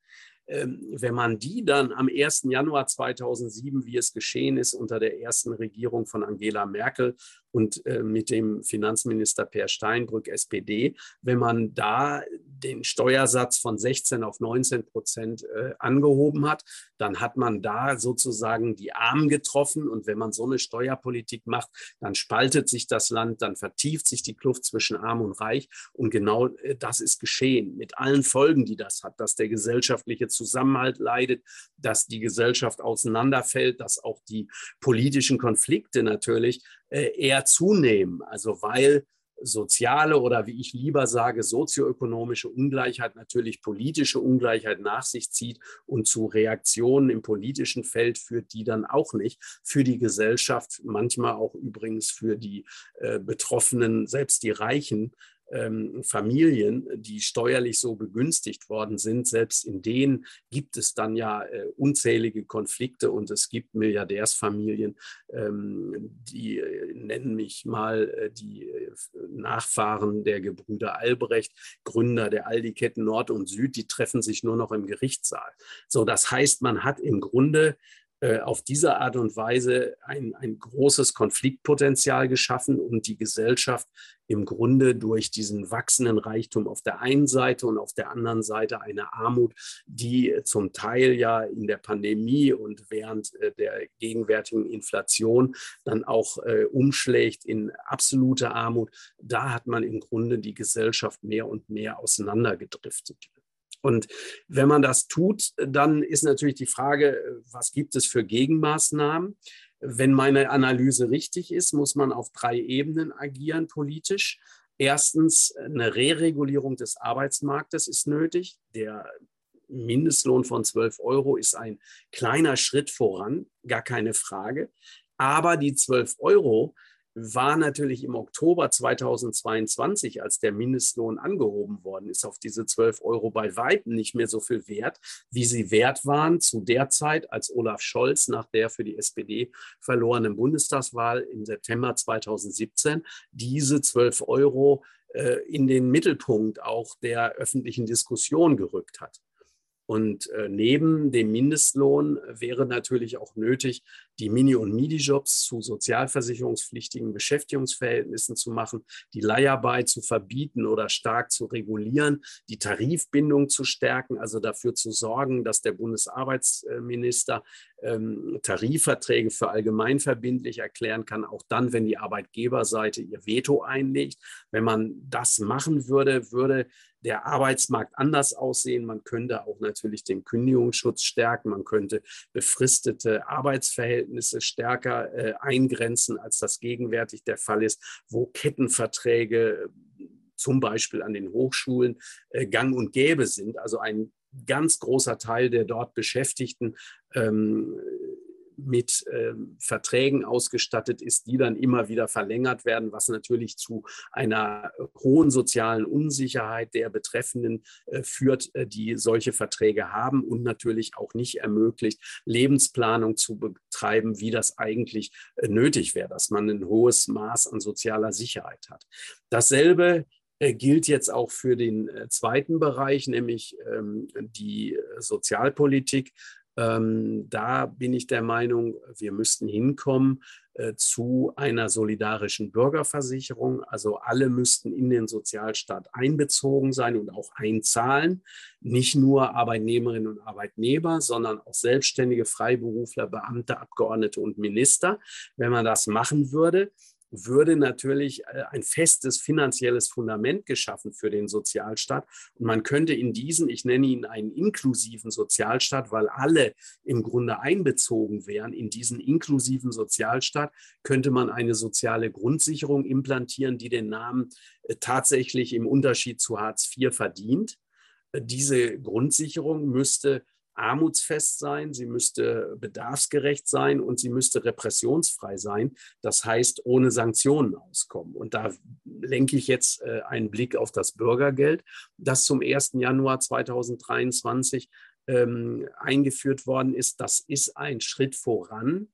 wenn man die dann am 1. Januar 2007, wie es geschehen ist unter der ersten Regierung von Angela Merkel und äh, mit dem Finanzminister Per Steinbrück, SPD, wenn man da den Steuersatz von 16 auf 19 Prozent äh, angehoben hat, dann hat man da sozusagen die Armen getroffen. Und wenn man so eine Steuerpolitik macht, dann spaltet sich das Land, dann vertieft sich die Kluft zwischen Arm und Reich. Und genau äh, das ist geschehen mit allen Folgen, die das hat, dass der gesellschaftliche Zusammenhalt leidet, dass die Gesellschaft auseinanderfällt, dass auch die politischen Konflikte natürlich äh, eher zunehmen. Also weil soziale oder wie ich lieber sage, sozioökonomische Ungleichheit natürlich politische Ungleichheit nach sich zieht und zu Reaktionen im politischen Feld führt, die dann auch nicht für die Gesellschaft, manchmal auch übrigens für die äh, Betroffenen, selbst die Reichen, ähm, Familien, die steuerlich so begünstigt worden sind, selbst in denen gibt es dann ja äh, unzählige Konflikte und es gibt Milliardärsfamilien, ähm, die äh, nennen mich mal äh, die äh, Nachfahren der Gebrüder Albrecht, Gründer der Aldi-Ketten Nord und Süd, die treffen sich nur noch im Gerichtssaal. So, das heißt, man hat im Grunde auf diese Art und Weise ein, ein großes Konfliktpotenzial geschaffen und die Gesellschaft im Grunde durch diesen wachsenden Reichtum auf der einen Seite und auf der anderen Seite eine Armut, die zum Teil ja in der Pandemie und während äh, der gegenwärtigen Inflation dann auch äh, umschlägt in absolute Armut. Da hat man im Grunde die Gesellschaft mehr und mehr auseinandergedriftet. Und wenn man das tut, dann ist natürlich die Frage, was gibt es für Gegenmaßnahmen? Wenn meine Analyse richtig ist, muss man auf drei Ebenen agieren politisch. Erstens, eine Reregulierung des Arbeitsmarktes ist nötig. Der Mindestlohn von 12 Euro ist ein kleiner Schritt voran, gar keine Frage. Aber die 12 Euro war natürlich im Oktober 2022, als der Mindestlohn angehoben worden ist, auf diese 12 Euro bei weitem nicht mehr so viel wert, wie sie wert waren zu der Zeit, als Olaf Scholz nach der für die SPD verlorenen Bundestagswahl im September 2017 diese 12 Euro äh, in den Mittelpunkt auch der öffentlichen Diskussion gerückt hat. Und äh, neben dem Mindestlohn wäre natürlich auch nötig, die Mini- und Midi-Jobs zu sozialversicherungspflichtigen Beschäftigungsverhältnissen zu machen, die Leiharbeit zu verbieten oder stark zu regulieren, die Tarifbindung zu stärken, also dafür zu sorgen, dass der Bundesarbeitsminister ähm, Tarifverträge für allgemeinverbindlich erklären kann, auch dann, wenn die Arbeitgeberseite ihr Veto einlegt. Wenn man das machen würde, würde der Arbeitsmarkt anders aussehen. Man könnte auch natürlich den Kündigungsschutz stärken. Man könnte befristete Arbeitsverhältnisse stärker äh, eingrenzen, als das gegenwärtig der Fall ist, wo Kettenverträge zum Beispiel an den Hochschulen äh, gang und gäbe sind. Also ein ganz großer Teil der dort Beschäftigten ähm, mit äh, Verträgen ausgestattet ist, die dann immer wieder verlängert werden, was natürlich zu einer hohen sozialen Unsicherheit der Betreffenden äh, führt, äh, die solche Verträge haben und natürlich auch nicht ermöglicht, Lebensplanung zu betreiben, wie das eigentlich äh, nötig wäre, dass man ein hohes Maß an sozialer Sicherheit hat. Dasselbe äh, gilt jetzt auch für den äh, zweiten Bereich, nämlich ähm, die Sozialpolitik. Ähm, da bin ich der Meinung, wir müssten hinkommen äh, zu einer solidarischen Bürgerversicherung. Also alle müssten in den Sozialstaat einbezogen sein und auch einzahlen. Nicht nur Arbeitnehmerinnen und Arbeitnehmer, sondern auch selbstständige Freiberufler, Beamte, Abgeordnete und Minister. Wenn man das machen würde, würde natürlich äh, ein festes finanzielles Fundament geschaffen für den Sozialstaat. Und man könnte in diesen, ich nenne ihn einen inklusiven Sozialstaat, weil alle im Grunde einbezogen wären, in diesen inklusiven Sozialstaat könnte man eine soziale Grundsicherung implantieren, die den Namen äh, tatsächlich im Unterschied zu Hartz IV verdient. Äh, diese Grundsicherung müsste armutsfest sein, sie müsste bedarfsgerecht sein und sie müsste repressionsfrei sein. Das heißt, ohne Sanktionen auskommen. Und da lenke ich jetzt äh, einen Blick auf das Bürgergeld, das zum 1. Januar 2023 ähm, eingeführt worden ist. Das ist ein Schritt voran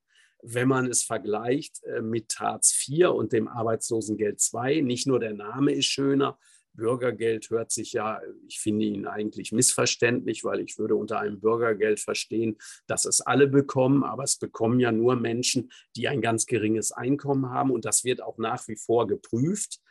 wenn man es vergleicht äh, mit Hartz IV und dem Arbeitslosengeld II. Nicht nur der Name ist schöner, Bürgergeld hört sich ja, ich finde ihn eigentlich missverständlich, weil ich würde unter einem Bürgergeld verstehen, dass es alle bekommen, aber es bekommen ja nur Menschen, die ein ganz geringes Einkommen haben und das wird auch nach wie vor geprüft.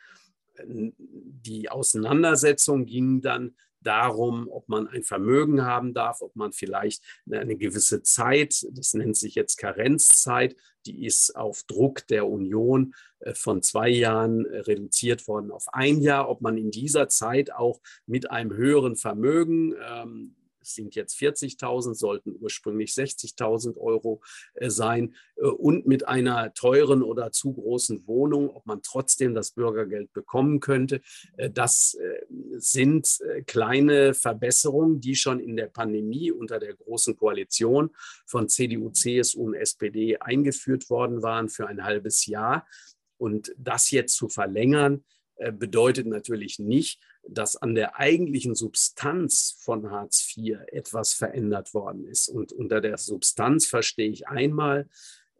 Die Auseinandersetzung ging dann darum, ob man ein Vermögen haben darf, ob man vielleicht eine gewisse Zeit, das nennt sich jetzt Karenzzeit, die ist auf Druck der Union äh, von zwei Jahren äh, reduziert worden auf ein Jahr, ob man in dieser Zeit auch mit einem höheren Vermögen ähm, es sind jetzt 40.000, sollten ursprünglich 60.000 Euro äh, sein. Äh, und mit einer teuren oder zu großen Wohnung, ob man trotzdem das Bürgergeld bekommen könnte. Äh, das sind kleine Verbesserungen, die schon in der Pandemie unter der Großen Koalition von CDU, CSU und SPD eingeführt worden waren für ein halbes Jahr. Und das jetzt zu verlängern, bedeutet natürlich nicht, dass an der eigentlichen Substanz von Hartz IV etwas verändert worden ist. Und unter der Substanz verstehe ich einmal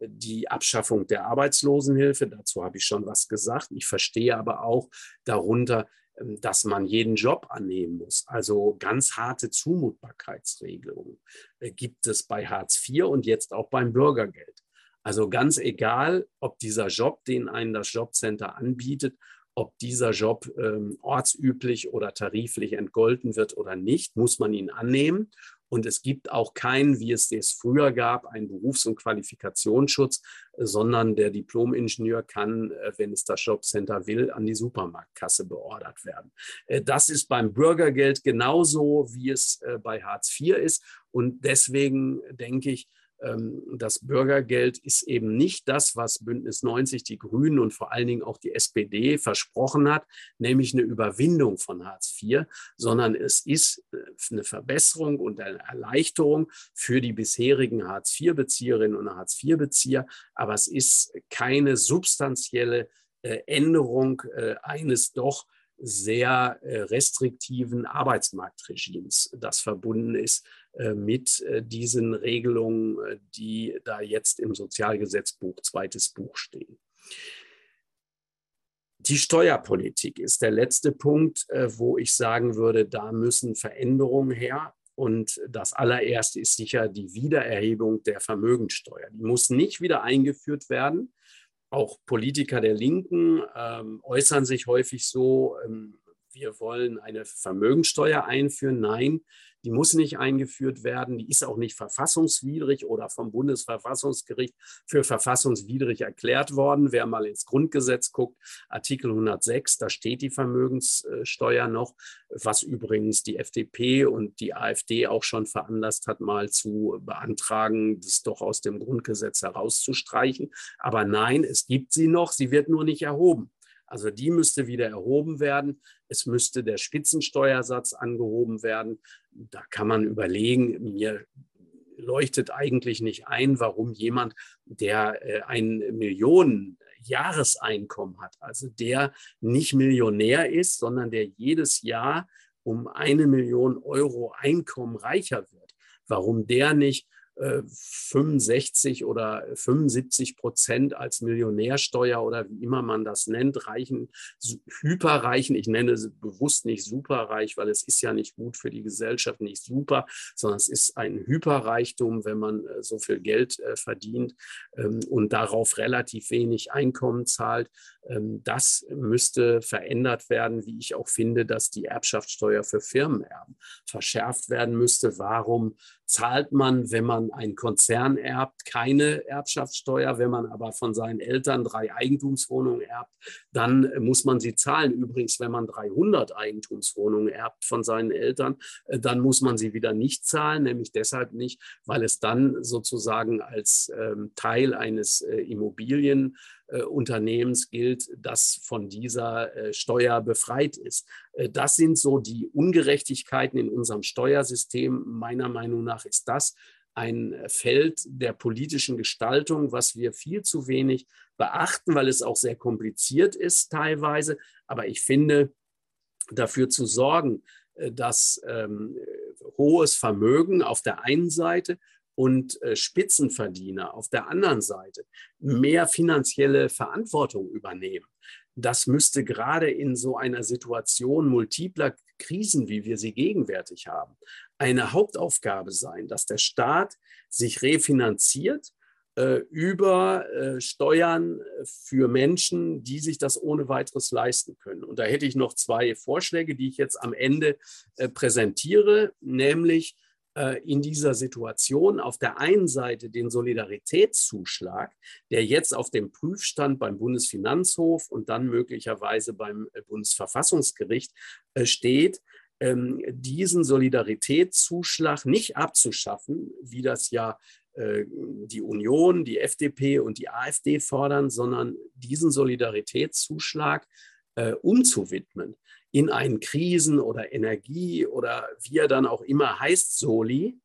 die Abschaffung der Arbeitslosenhilfe. Dazu habe ich schon was gesagt. Ich verstehe aber auch darunter ähm, dass man jeden Job annehmen muss. Also ganz harte Zumutbarkeitsregelungen äh, gibt es bei Hartz IV und jetzt auch beim Bürgergeld. Also ganz egal, ob dieser Job, den einen das Jobcenter anbietet, ob dieser Job ähm, ortsüblich oder tariflich entgolten wird oder nicht, muss man ihn annehmen. Und es gibt auch keinen, wie es es früher gab, einen Berufs- und Qualifikationsschutz, sondern der Diplomingenieur kann, äh, wenn es das Jobcenter will, an die Supermarktkasse beordert werden. Äh, das ist beim Bürgergeld genauso, wie es äh, bei Hartz IV ist. Und deswegen denke ich, das Bürgergeld ist eben nicht das, was Bündnis 90, die Grünen und vor allen Dingen auch die SPD versprochen hat, nämlich eine Überwindung von Hartz IV, sondern es ist äh, eine Verbesserung und eine Erleichterung für die bisherigen Hartz IV-Bezieherinnen und Hartz IV-Bezieher, aber es ist keine substanzielle äh, Änderung äh, eines doch sehr restriktiven Arbeitsmarktregimes, das verbunden ist mit äh, diesen Regelungen, äh, die da jetzt im Sozialgesetzbuch zweites Buch stehen. Die Steuerpolitik ist der letzte Punkt, wo ich sagen würde, da müssen Veränderungen her. Und das allererste ist sicher die Wiedererhebung der Vermögensteuer. Die muss nicht wieder eingeführt werden. Auch Politiker der Linken ähm, äußern sich häufig so, ähm, wir wollen eine Vermögensteuer einführen. Nein, die muss nicht eingeführt werden, die ist auch nicht verfassungswidrig oder vom Bundesverfassungsgericht für verfassungswidrig erklärt worden. Wer mal ins Grundgesetz guckt, Artikel 106, da steht die Vermögenssteuer noch, was übrigens die FDP und die AfD auch schon veranlasst hat, mal zu beantragen, das doch aus dem Grundgesetz herauszustreichen. Aber nein, es gibt sie noch, sie wird nur nicht erhoben. Also die müsste wieder erhoben werden. Es müsste der Spitzensteuersatz angehoben werden. Da kann man überlegen, mir leuchtet eigentlich nicht ein, warum jemand, der äh, ein Millionen Jahreseinkommen hat, also der nicht Millionär ist, sondern der jedes Jahr um eine Million Euro Einkommen reicher wird, warum der nicht 65 oder 75 Prozent als Millionärsteuer oder wie immer man das nennt, reichen, hyperreichen. Ich nenne es bewusst nicht superreich, weil es ist ja nicht gut für die Gesellschaft, nicht super, sondern es ist ein Hyperreichtum, wenn man äh, so viel Geld äh, verdient ähm, und darauf relativ wenig Einkommen zahlt. Ähm, das müsste verändert werden, wie ich auch finde, dass die Erbschaftssteuer für Firmenerben verschärft werden müsste. Warum zahlt man, wenn man einen Konzern erbt, keine Erbschaftssteuer. Wenn man aber von seinen Eltern drei Eigentumswohnungen erbt, dann muss man sie zahlen. Übrigens, wenn man 300 Eigentumswohnungen erbt von seinen Eltern, äh, dann muss man sie wieder nicht zahlen, nämlich deshalb nicht, weil es dann sozusagen als ähm, Teil eines äh, Immobilien Unternehmens gilt, das von dieser äh, Steuer befreit ist. Äh, das sind so die Ungerechtigkeiten in unserem Steuersystem. Meiner Meinung nach ist das ein Feld der politischen Gestaltung, was wir viel zu wenig beachten, weil es auch sehr kompliziert ist teilweise. Aber ich finde, dafür zu sorgen, dass ähm, hohes Vermögen auf der einen Seite und äh, Spitzenverdiener auf der anderen Seite mehr finanzielle Verantwortung übernehmen. Das müsste gerade in so einer Situation multipler Krisen, wie wir sie gegenwärtig haben, eine Hauptaufgabe sein, dass der Staat sich refinanziert äh, über äh, Steuern für Menschen, die sich das ohne weiteres leisten können. Und da hätte ich noch zwei Vorschläge, die ich jetzt am Ende äh, präsentiere, nämlich in dieser Situation auf der einen Seite den Solidaritätszuschlag, der jetzt auf dem Prüfstand beim Bundesfinanzhof und dann möglicherweise beim äh, Bundesverfassungsgericht äh, steht, ähm, diesen Solidaritätszuschlag nicht abzuschaffen, wie das ja die Union, die FDP und die AfD fordern, sondern diesen Solidaritätszuschlag umzuwidmen in einen Krisen- oder Energie- oder wie er dann auch immer heißt, Soli,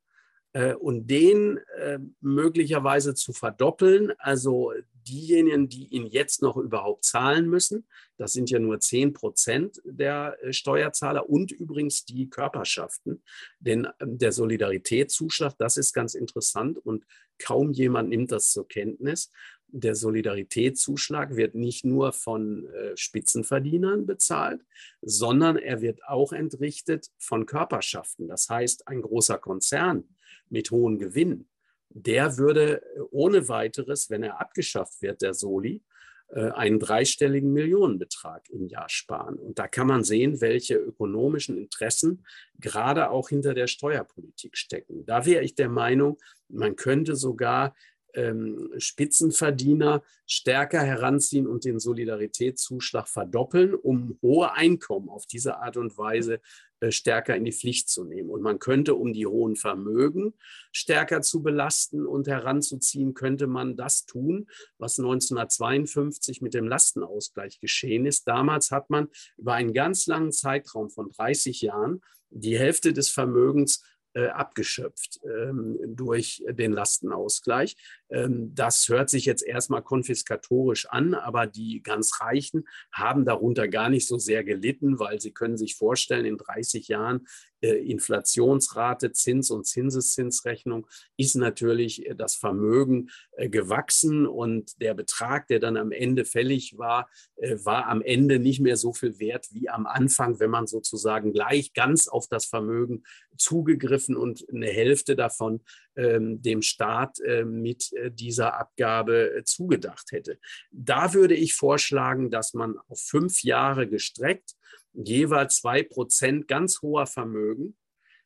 äh, und den äh, möglicherweise zu verdoppeln, also diejenigen, die ihn jetzt noch überhaupt zahlen müssen, das sind ja nur 10 Prozent der äh, Steuerzahler und übrigens die Körperschaften. Denn ähm, der Solidaritätszuschlag, das ist ganz interessant und kaum jemand nimmt das zur Kenntnis der Solidaritätszuschlag wird nicht nur von äh, Spitzenverdienern bezahlt, sondern er wird auch entrichtet von Körperschaften. Das heißt, ein großer Konzern mit hohem Gewinn, der würde ohne weiteres, wenn er abgeschafft wird, der Soli, äh, einen dreistelligen Millionenbetrag im Jahr sparen. Und da kann man sehen, welche ökonomischen Interessen gerade auch hinter der Steuerpolitik stecken. Da wäre ich der Meinung, man könnte sogar ähm, Spitzenverdiener stärker heranziehen und den Solidaritätszuschlag verdoppeln, um hohe Einkommen auf diese Art und Weise äh, stärker in die Pflicht zu nehmen. Und man könnte, um die hohen Vermögen stärker zu belasten und heranzuziehen, könnte man das tun, was 1952 mit dem Lastenausgleich geschehen ist. Damals hat man über einen ganz langen Zeitraum von 30 Jahren die Hälfte des Vermögens äh, abgeschöpft ähm, durch den Lastenausgleich. Ähm, das hört sich jetzt erstmal konfiskatorisch an, aber die ganz Reichen haben darunter gar nicht so sehr gelitten, weil sie können sich vorstellen, in 30 Jahren äh, Inflationsrate, Zins- und Zinseszinsrechnung ist natürlich äh, das Vermögen äh, gewachsen und der Betrag, der dann am Ende fällig war, war am Ende nicht mehr so viel wert wie am Anfang, wenn man sozusagen gleich ganz auf das Vermögen zugegriffen und eine Hälfte davon dem Staat äh, mit äh, dieser Abgabe äh, zugedacht hätte. Da würde ich vorschlagen, dass man auf fünf Jahre gestreckt jeweils zwei Prozent ganz hoher Vermögen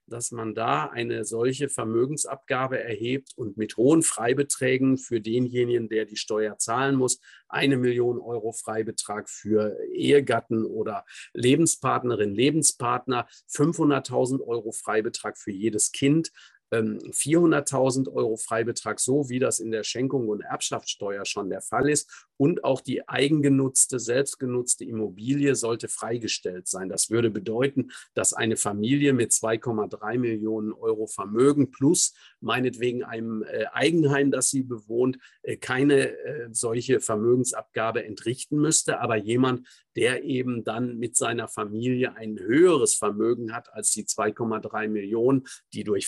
dass man da eine solche Vermögensabgabe erhebt und mit hohen Freibeträgen für denjenigen, der die Steuer zahlen muss, eine Million Euro Freibetrag für Ehegatten oder Lebenspartnerin, Lebenspartner, 500.000 Euro Freibetrag für jedes Kind, 400.000 ähm, Euro Freibetrag, so wie das in der Schenkung und Erbschaftssteuer schon der Fall ist. Und auch die eigengenutzte, selbstgenutzte Immobilie sollte freigestellt sein. Das würde bedeuten, dass eine Familie mit 2,3 Millionen Euro Vermögen plus meinetwegen einem äh, Eigenheim, das sie bewohnt, äh, keine äh, solche Vermögensabgabe entrichten müsste. Aber jemand, der eben dann mit seiner Familie ein höheres Vermögen hat als die 2,3 Millionen, die durch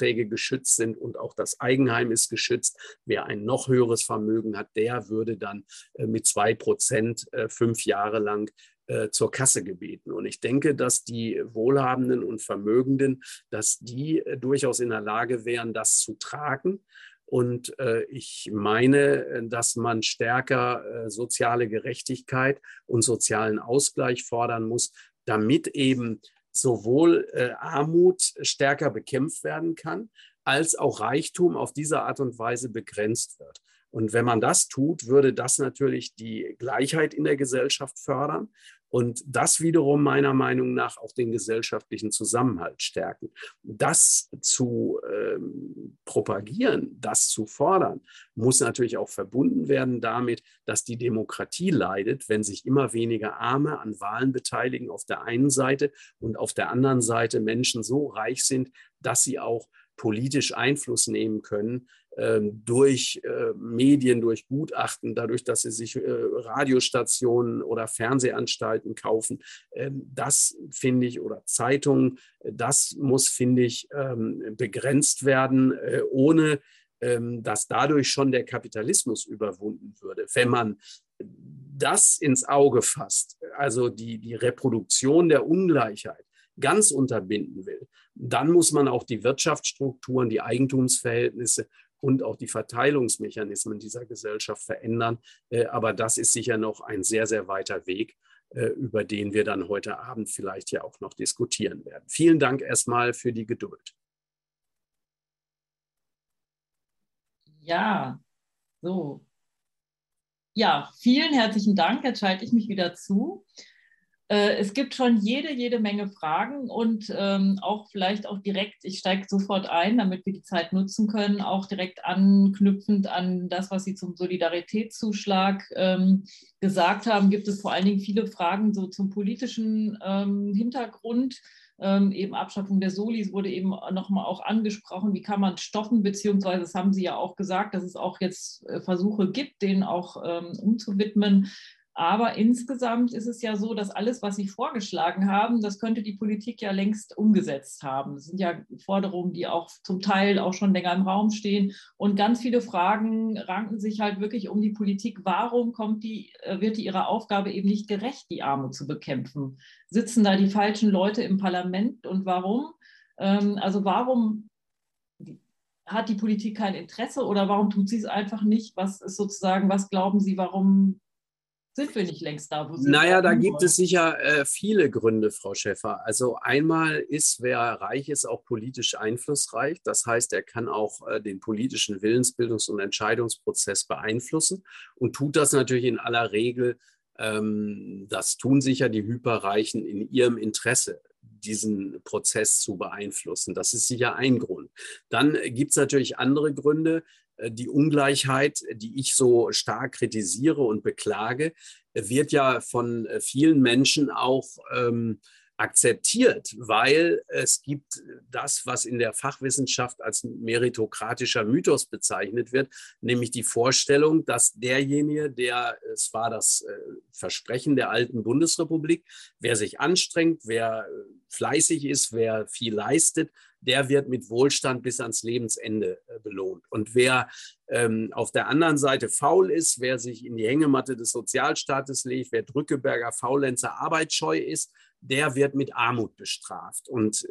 Freibeträge geschützt sind und auch das Eigenheim ist geschützt. Wer ein noch höheres Vermögen hat, der würde dann äh, mit zwei Prozent äh, fünf Jahre lang äh, zur Kasse gebeten. Und ich denke, dass die Wohlhabenden und Vermögenden, dass die durchaus in der Lage wären, das zu tragen. Und ich meine, dass man stärker soziale Gerechtigkeit und sozialen Ausgleich fordern muss, damit eben sowohl äh, Armut stärker bekämpft werden kann, als auch Reichtum auf diese Art und Weise begrenzt wird. Und wenn man das tut, würde das natürlich die Gleichheit in der Gesellschaft fördern und das wiederum meiner Meinung nach auch den gesellschaftlichen Zusammenhalt stärken. Das zu ähm, propagieren, das zu fordern, muss natürlich auch verbunden werden damit, dass die Demokratie leidet, wenn sich immer weniger Arme an Wahlen beteiligen auf der einen Seite und auf der anderen Seite Menschen so reich sind, dass sie auch politisch Einfluss nehmen können durch äh, Medien, durch Gutachten, dadurch, dass sie sich äh, Radiostationen oder Fernsehanstalten kaufen. Ähm, das finde ich, oder Zeitungen, das muss, finde ich, ähm, begrenzt werden, äh, ohne dass dadurch schon der Kapitalismus überwunden würde. Wenn man das ins Auge fasst, also die, die Reproduktion der Ungleichheit, ganz unterbinden will, dann muss man auch die Wirtschaftsstrukturen, die Eigentumsverhältnisse und auch die Verteilungsmechanismen dieser Gesellschaft verändern. Äh, aber das ist sicher noch ein sehr, sehr weiter Weg, äh, über den wir dann heute Abend vielleicht ja auch noch diskutieren werden. Vielen Dank erstmal für die Geduld. Ja, so. Ja, vielen herzlichen Dank. Jetzt schalte ich mich wieder zu. Äh, es gibt schon jede, jede Menge Fragen und ähm, auch vielleicht auch direkt, ich steige sofort ein, damit wir die Zeit nutzen können, auch direkt anknüpfend an das, was Sie zum Solidaritätszuschlag ähm, gesagt haben, gibt es vor allen Dingen viele Fragen so zum politischen ähm, Hintergrund. Ähm, eben Abschaffung der Solis wurde eben nochmal auch angesprochen. Wie kann man stoppen? Beziehungsweise, das haben Sie ja auch gesagt, dass es auch jetzt äh, Versuche gibt, den auch ähm, umzuwidmen. Aber insgesamt ist es ja so, dass alles, was Sie vorgeschlagen haben, das könnte die Politik ja längst umgesetzt haben. Das sind ja Forderungen, die auch zum Teil auch schon länger im Raum stehen. Und ganz viele Fragen ranken sich halt wirklich um die Politik. Warum kommt die, äh, wird die ihrer Aufgabe eben nicht gerecht, die Armut zu bekämpfen? Sitzen da die falschen Leute im Parlament und warum? Ähm, also warum hat die Politik kein Interesse oder warum tut sie es einfach nicht? Was ist sozusagen, was glauben Sie, warum sind wir nicht längst da, wo sie Naja, da gibt es sicher äh, viele Gründe, Frau Schäffer. Also einmal ist, wer reich ist, auch politisch einflussreich. Das heißt, er kann auch äh, den politischen Willensbildungs- und Entscheidungsprozess beeinflussen und tut das natürlich in aller Regel. Ähm, das tun sicher die Hyperreichen in ihrem Interesse diesen Prozess zu beeinflussen. Das ist sicher ein Grund. Dann gibt es natürlich andere Gründe, äh, die Ungleichheit, die ich so stark kritisiere und beklage, wird ja von äh, vielen Menschen auch ähm, akzeptiert, weil es gibt das, was in der Fachwissenschaft als meritokratischer Mythos bezeichnet wird, nämlich die Vorstellung, dass derjenige, der, es war das äh, Versprechen der alten Bundesrepublik, wer sich anstrengt, wer fleißig ist, wer viel leistet, der wird mit Wohlstand bis ans Lebensende äh, belohnt. Und wer ähm, auf der anderen Seite faul ist, wer sich in die Hängematte des Sozialstaates legt, wer Drückeberger Faulenzer arbeitsscheu ist, der wird mit Armut bestraft. Und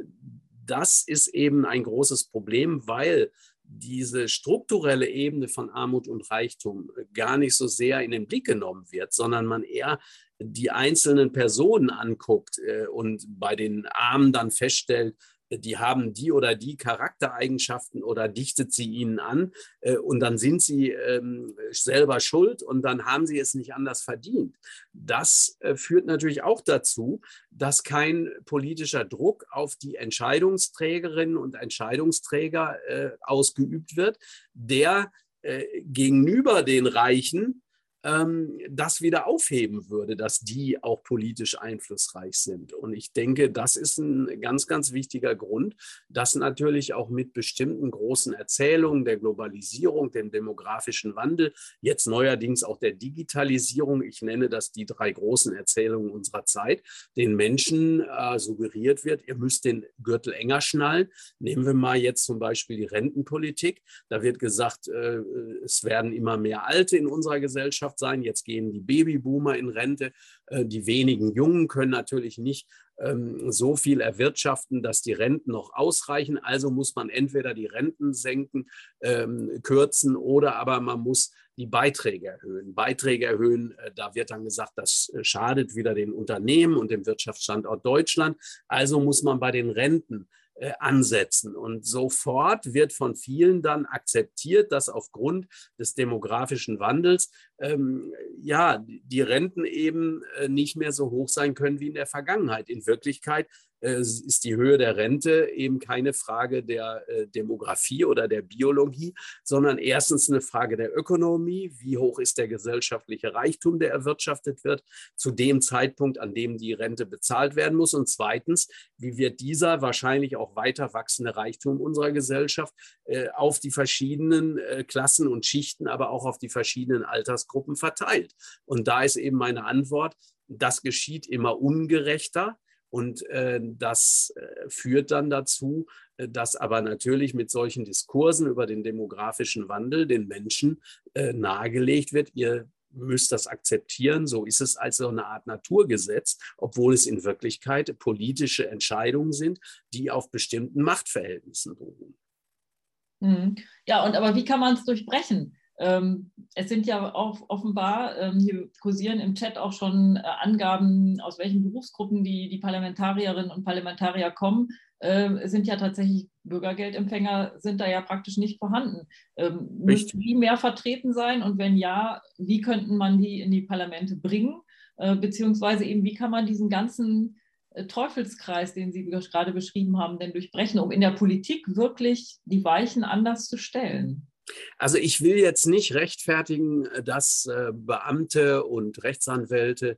das ist eben ein großes Problem, weil diese strukturelle Ebene von Armut und Reichtum gar nicht so sehr in den Blick genommen wird, sondern man eher die einzelnen Personen anguckt äh, und bei den Armen dann feststellt, die haben die oder die Charaktereigenschaften oder dichtet sie ihnen an äh, und dann sind sie ähm, selber schuld und dann haben sie es nicht anders verdient. Das äh, führt natürlich auch dazu, dass kein politischer Druck auf die Entscheidungsträgerinnen und Entscheidungsträger äh, ausgeübt wird, der äh, gegenüber den Reichen ähm, das wieder aufheben würde, dass die auch politisch einflussreich sind. Und ich denke, das ist ein ganz, ganz wichtiger Grund, dass natürlich auch mit bestimmten großen Erzählungen der Globalisierung, dem demografischen Wandel, jetzt neuerdings auch der Digitalisierung, ich nenne das die drei großen Erzählungen unserer Zeit, den Menschen äh, suggeriert wird, ihr müsst den Gürtel enger schnallen. Nehmen wir mal jetzt zum Beispiel die Rentenpolitik. Da wird gesagt, äh, es werden immer mehr Alte in unserer Gesellschaft Gesellschaft sein. Jetzt gehen die Babyboomer in Rente. Äh, die wenigen Jungen können natürlich nicht ähm, so viel erwirtschaften, dass die Renten noch ausreichen. Also muss man entweder die Renten senken, ähm, kürzen oder aber man muss die Beiträge erhöhen. Beiträge erhöhen, äh, da wird dann gesagt, das äh, schadet wieder den Unternehmen und dem Wirtschaftsstandort Deutschland. Also muss man bei den Renten äh, ansetzen. Und sofort wird von vielen dann akzeptiert, dass aufgrund des demografischen Wandels ähm, ja die Renten eben äh, nicht mehr so hoch sein können wie in der Vergangenheit. In Wirklichkeit ist die Höhe der Rente eben keine Frage der äh, Demografie oder der Biologie, sondern erstens eine Frage der Ökonomie. Wie hoch ist der gesellschaftliche Reichtum, der erwirtschaftet wird, zu dem Zeitpunkt, an dem die Rente bezahlt werden muss? Und zweitens, wie wird dieser wahrscheinlich auch weiter wachsende Reichtum unserer Gesellschaft äh, auf die verschiedenen Klassen und Schichten, aber auch auf die verschiedenen Altersgruppen verteilt? Und da ist eben meine Antwort, das geschieht immer ungerechter und äh, das äh, führt dann dazu, äh, dass aber natürlich mit solchen Diskursen über den demografischen Wandel den Menschen äh, nahegelegt wird, ihr müsst das akzeptieren. So ist es also eine Art Naturgesetz, obwohl es in Wirklichkeit politische Entscheidungen sind, die auf bestimmten Machtverhältnissen beruhen. Mhm. Ja, und aber wie kann man es durchbrechen? Ähm, es sind ja auch offenbar, ähm, hier kursieren im Chat auch schon äh, Angaben, aus welchen Berufsgruppen die, die Parlamentarierinnen und Parlamentarier kommen. Ähm, es sind ja tatsächlich Bürgergeldempfänger, sind da ja praktisch nicht vorhanden. Müssten die mehr vertreten sein? Und wenn ja, wie könnten man die in die Parlamente bringen? Äh, beziehungsweise eben, wie kann man diesen ganzen äh, Teufelskreis, den Sie gerade beschrieben haben, denn durchbrechen, um in der Politik wirklich die Weichen anders zu stellen? Also ich will jetzt nicht rechtfertigen, dass äh, Beamte und Rechtsanwälte äh,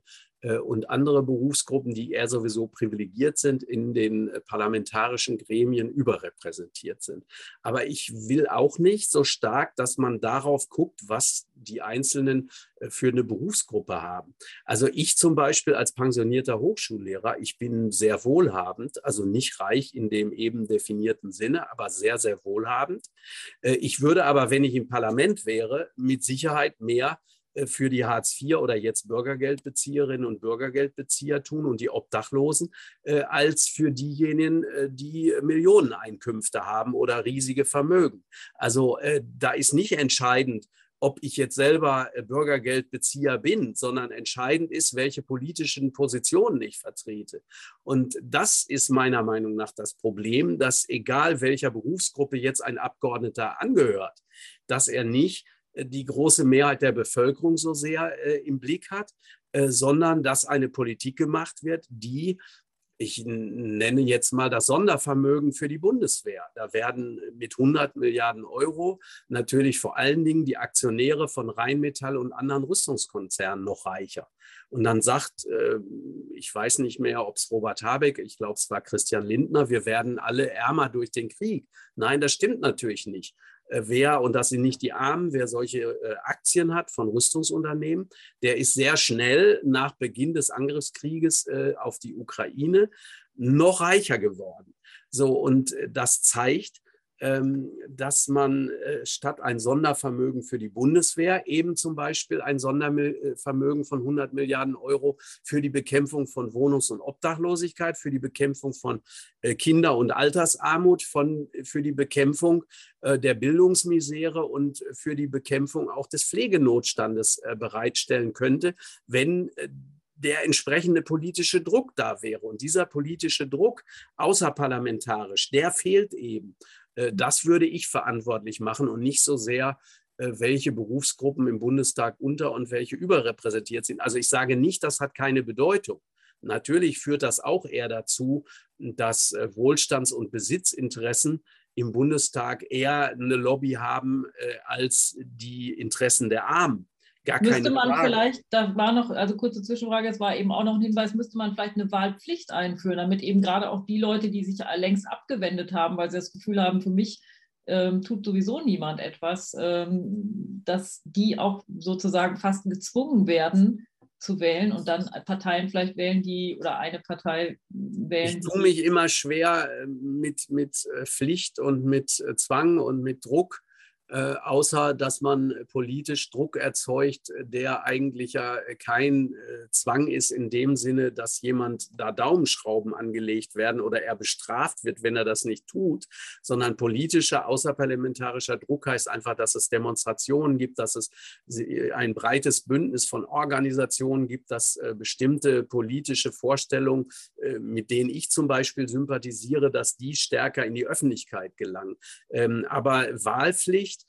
und andere Berufsgruppen, die eher sowieso privilegiert sind, in den äh, parlamentarischen Gremien überrepräsentiert sind. Aber ich will auch nicht so stark, dass man darauf guckt, was die Einzelnen äh, für eine Berufsgruppe haben. Also ich zum Beispiel als pensionierter Hochschullehrer, ich bin sehr wohlhabend, also nicht reich in dem eben definierten Sinne, aber sehr, sehr wohlhabend. Ich würde aber, wenn ich im Parlament wäre, mit Sicherheit mehr äh, für die Hartz IV oder jetzt Bürgergeldbezieherinnen und Bürgergeldbezieher tun und die Obdachlosen, äh, als für diejenigen, äh, die Millioneneinkünfte haben oder riesige Vermögen. Also da ist nicht entscheidend, ob ich jetzt selber Bürgergeldbezieher bin, sondern entscheidend ist, welche politischen Positionen ich vertrete. Und das ist meiner Meinung nach das Problem, dass egal welcher Berufsgruppe jetzt ein Abgeordneter angehört, dass er nicht die große Mehrheit der Bevölkerung so sehr äh, im Blick hat, äh, sondern dass eine Politik gemacht wird, die ich nenne jetzt mal das Sondervermögen für die Bundeswehr. Da werden mit 100 Milliarden Euro natürlich vor allen Dingen die Aktionäre von Rheinmetall und anderen Rüstungskonzernen noch reicher. Und dann sagt, äh, ich weiß nicht mehr, ob es Robert Habeck, ich glaube, es war Christian Lindner, wir werden alle ärmer durch den Krieg. Nein, das stimmt natürlich nicht. Äh, wer, und das sind nicht die Armen, wer solche äh, Aktien hat von Rüstungsunternehmen, der ist sehr schnell nach Beginn des Angriffskrieges äh, auf die Ukraine noch reicher geworden. So, und das zeigt, dass man äh, statt ein Sondervermögen für die Bundeswehr eben zum Beispiel ein Sondervermögen von 100 Milliarden Euro für die Bekämpfung von Wohnungs- und Obdachlosigkeit, für die Bekämpfung von äh, Kinder- und Altersarmut, von, für die Bekämpfung äh, der Bildungsmisere und für die Bekämpfung auch des Pflegenotstandes bereitstellen könnte, wenn der entsprechende politische Druck da wäre. Und dieser politische Druck außerparlamentarisch, der fehlt eben. Äh, das würde ich verantwortlich machen und nicht so sehr, äh, welche Berufsgruppen im Bundestag unter und welche überrepräsentiert sind. Also ich sage nicht, das hat keine Bedeutung. Natürlich führt das auch eher dazu, dass äh, Wohlstands- und Besitzinteressen im Bundestag eher eine Lobby haben als die Interessen der Armen. Gar müsste man Frage. vielleicht, da war noch, also kurze Zwischenfrage, es war eben auch noch ein Hinweis, müsste man vielleicht eine Wahlpflicht einführen, damit eben gerade auch die Leute, die sich längst abgewendet haben, weil sie das Gefühl haben, für mich ähm, tut sowieso niemand etwas, ähm, dass die auch sozusagen fast gezwungen werden zu wählen und dann Parteien vielleicht wählen, die oder eine Partei wählen. Ich tue mich immer schwer äh, mit, mit äh, Pflicht und mit äh, Zwang und mit Druck äh, außer dass man politisch Druck erzeugt, der eigentlich ja kein äh, Zwang ist in dem Sinne, dass jemand da Daumenschrauben angelegt werden oder er bestraft wird, wenn er das nicht tut, sondern politischer, außerparlamentarischer Druck heißt einfach, dass es Demonstrationen gibt, dass es ein breites Bündnis von Organisationen gibt, dass äh, bestimmte politische Vorstellungen, äh, mit denen ich zum Beispiel sympathisiere, dass die stärker in die Öffentlichkeit gelangen. Ähm, aber Wahlpflicht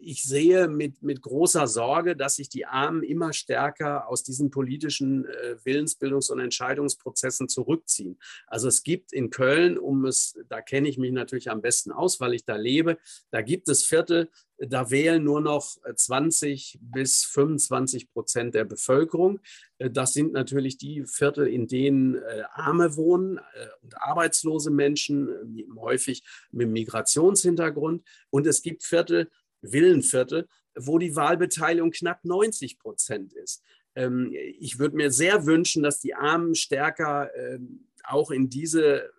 ich sehe mit, mit großer Sorge, dass sich die Armen immer stärker aus diesen politischen äh, Willensbildungs- und Entscheidungsprozessen zurückziehen. Also es gibt in Köln, um es, da kenne ich mich natürlich am besten aus, weil ich da lebe, da gibt es Viertel, da wählen nur noch 20 bis 25 Prozent der Bevölkerung. Äh, das sind natürlich die Viertel, in denen äh, Arme wohnen und arbeitslose Menschen, häufig mit Migrationshintergrund. Und es gibt Viertel, Villenviertel, wo die Wahlbeteiligung knapp 90 Prozent ist. Ähm, ich würde mir sehr wünschen, dass die Armen stärker ähm, auch in diese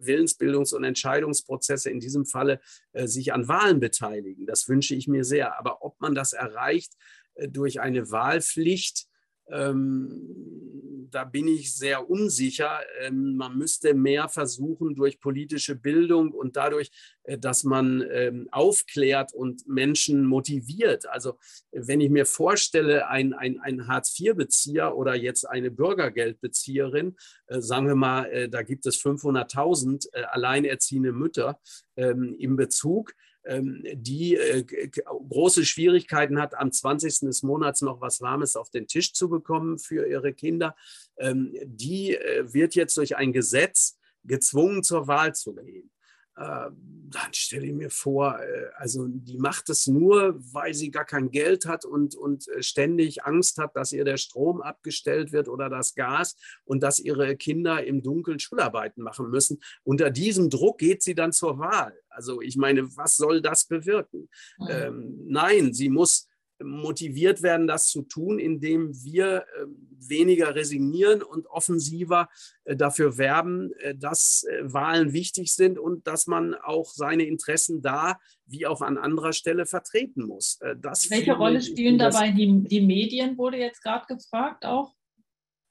Willensbildungs- und Entscheidungsprozesse in diesem Falle äh, sich an Wahlen beteiligen. Das wünsche ich mir sehr. Aber ob man das erreicht äh, durch eine Wahlpflicht, ähm, da bin ich sehr unsicher. Ähm, man müsste mehr versuchen durch politische Bildung und dadurch, äh, dass man ähm, aufklärt und Menschen motiviert. Also wenn ich mir vorstelle, ein, ein, ein Hartz-IV-Bezieher oder jetzt eine Bürgergeldbezieherin, äh, sagen wir mal, äh, da gibt es 500.000 äh, alleinerziehende Mütter ähm, im Bezug, die äh, große Schwierigkeiten hat, am 20. des Monats noch was Warmes auf den Tisch zu bekommen für ihre Kinder, ähm, die äh, wird jetzt durch ein Gesetz gezwungen, zur Wahl zu gehen. Äh, dann stelle ich mir vor, äh, also die macht es nur, weil sie gar kein Geld hat und, und äh, ständig Angst hat, dass ihr der Strom abgestellt wird oder das Gas und dass ihre Kinder im Dunkeln Schularbeiten machen müssen. Unter diesem Druck geht sie dann zur Wahl. Also ich meine, was soll das bewirken? Mhm. Ähm, nein, sie muss motiviert werden, das zu tun, indem wir äh, weniger resignieren und offensiver äh, dafür werben, äh, dass Wahlen wichtig sind und dass man auch seine Interessen da wie auch an anderer Stelle vertreten muss. Das Welche Rolle spielen dabei die, die Medien, wurde jetzt gerade gefragt auch?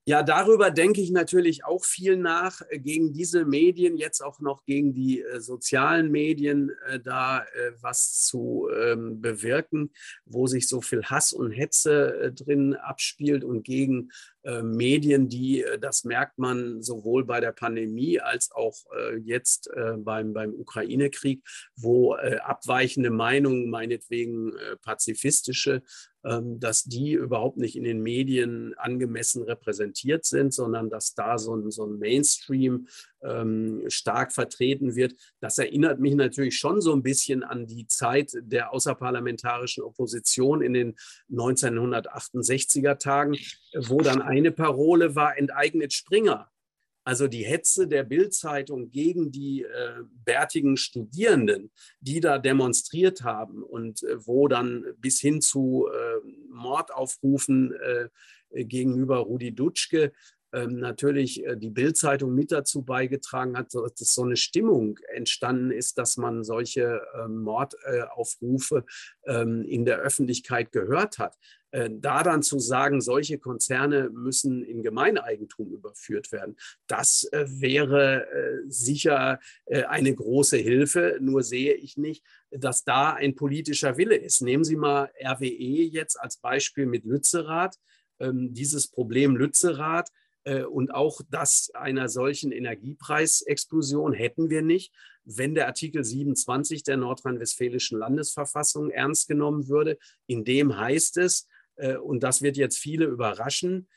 Ja, darüber denke ich natürlich auch viel nach, äh, gegen diese Medien, jetzt auch noch gegen die äh, sozialen Medien, äh, da äh, was zu ähm, bewirken, wo sich so viel Hass und Hetze äh, drin abspielt und gegen äh, Medien, die, das merkt man sowohl bei der Pandemie als auch jetzt beim, beim Ukraine-Krieg, wo abweichende Meinungen, meinetwegen pazifistische, dass die überhaupt nicht in den Medien angemessen repräsentiert sind, sondern dass da so ein, so ein Mainstream ähm, stark vertreten wird. Das erinnert mich natürlich schon so ein bisschen an die Zeit der außerparlamentarischen Opposition in den 1968er Tagen, wo dann eine Parole war, enteignet Springer. Also die Hetze der Bildzeitung gegen die äh, bärtigen Studierenden, die da demonstriert haben und äh, wo dann bis hin zu äh, Mordaufrufen äh, gegenüber Rudi Dutschke ähm, natürlich äh, die Bildzeitung mit dazu beigetragen hat, dass so eine Stimmung entstanden ist, dass man solche ähm, Mordaufrufe ähm, in der Öffentlichkeit gehört hat. Äh, da dann zu sagen, solche Konzerne müssen in Gemeineigentum überführt werden, das äh, wäre sicher eine große Hilfe. Nur sehe ich nicht, dass da ein politischer Wille ist. Nehmen Sie mal RWE jetzt als Beispiel mit Lützerath. Dieses Problem Lützerath äh, und auch das einer solchen Energiepreisexplosion hätten wir nicht, wenn der Artikel 27 der nordrhein-westfälischen Landesverfassung ernst genommen würde. In dem heißt es, äh, und das wird jetzt viele überraschen,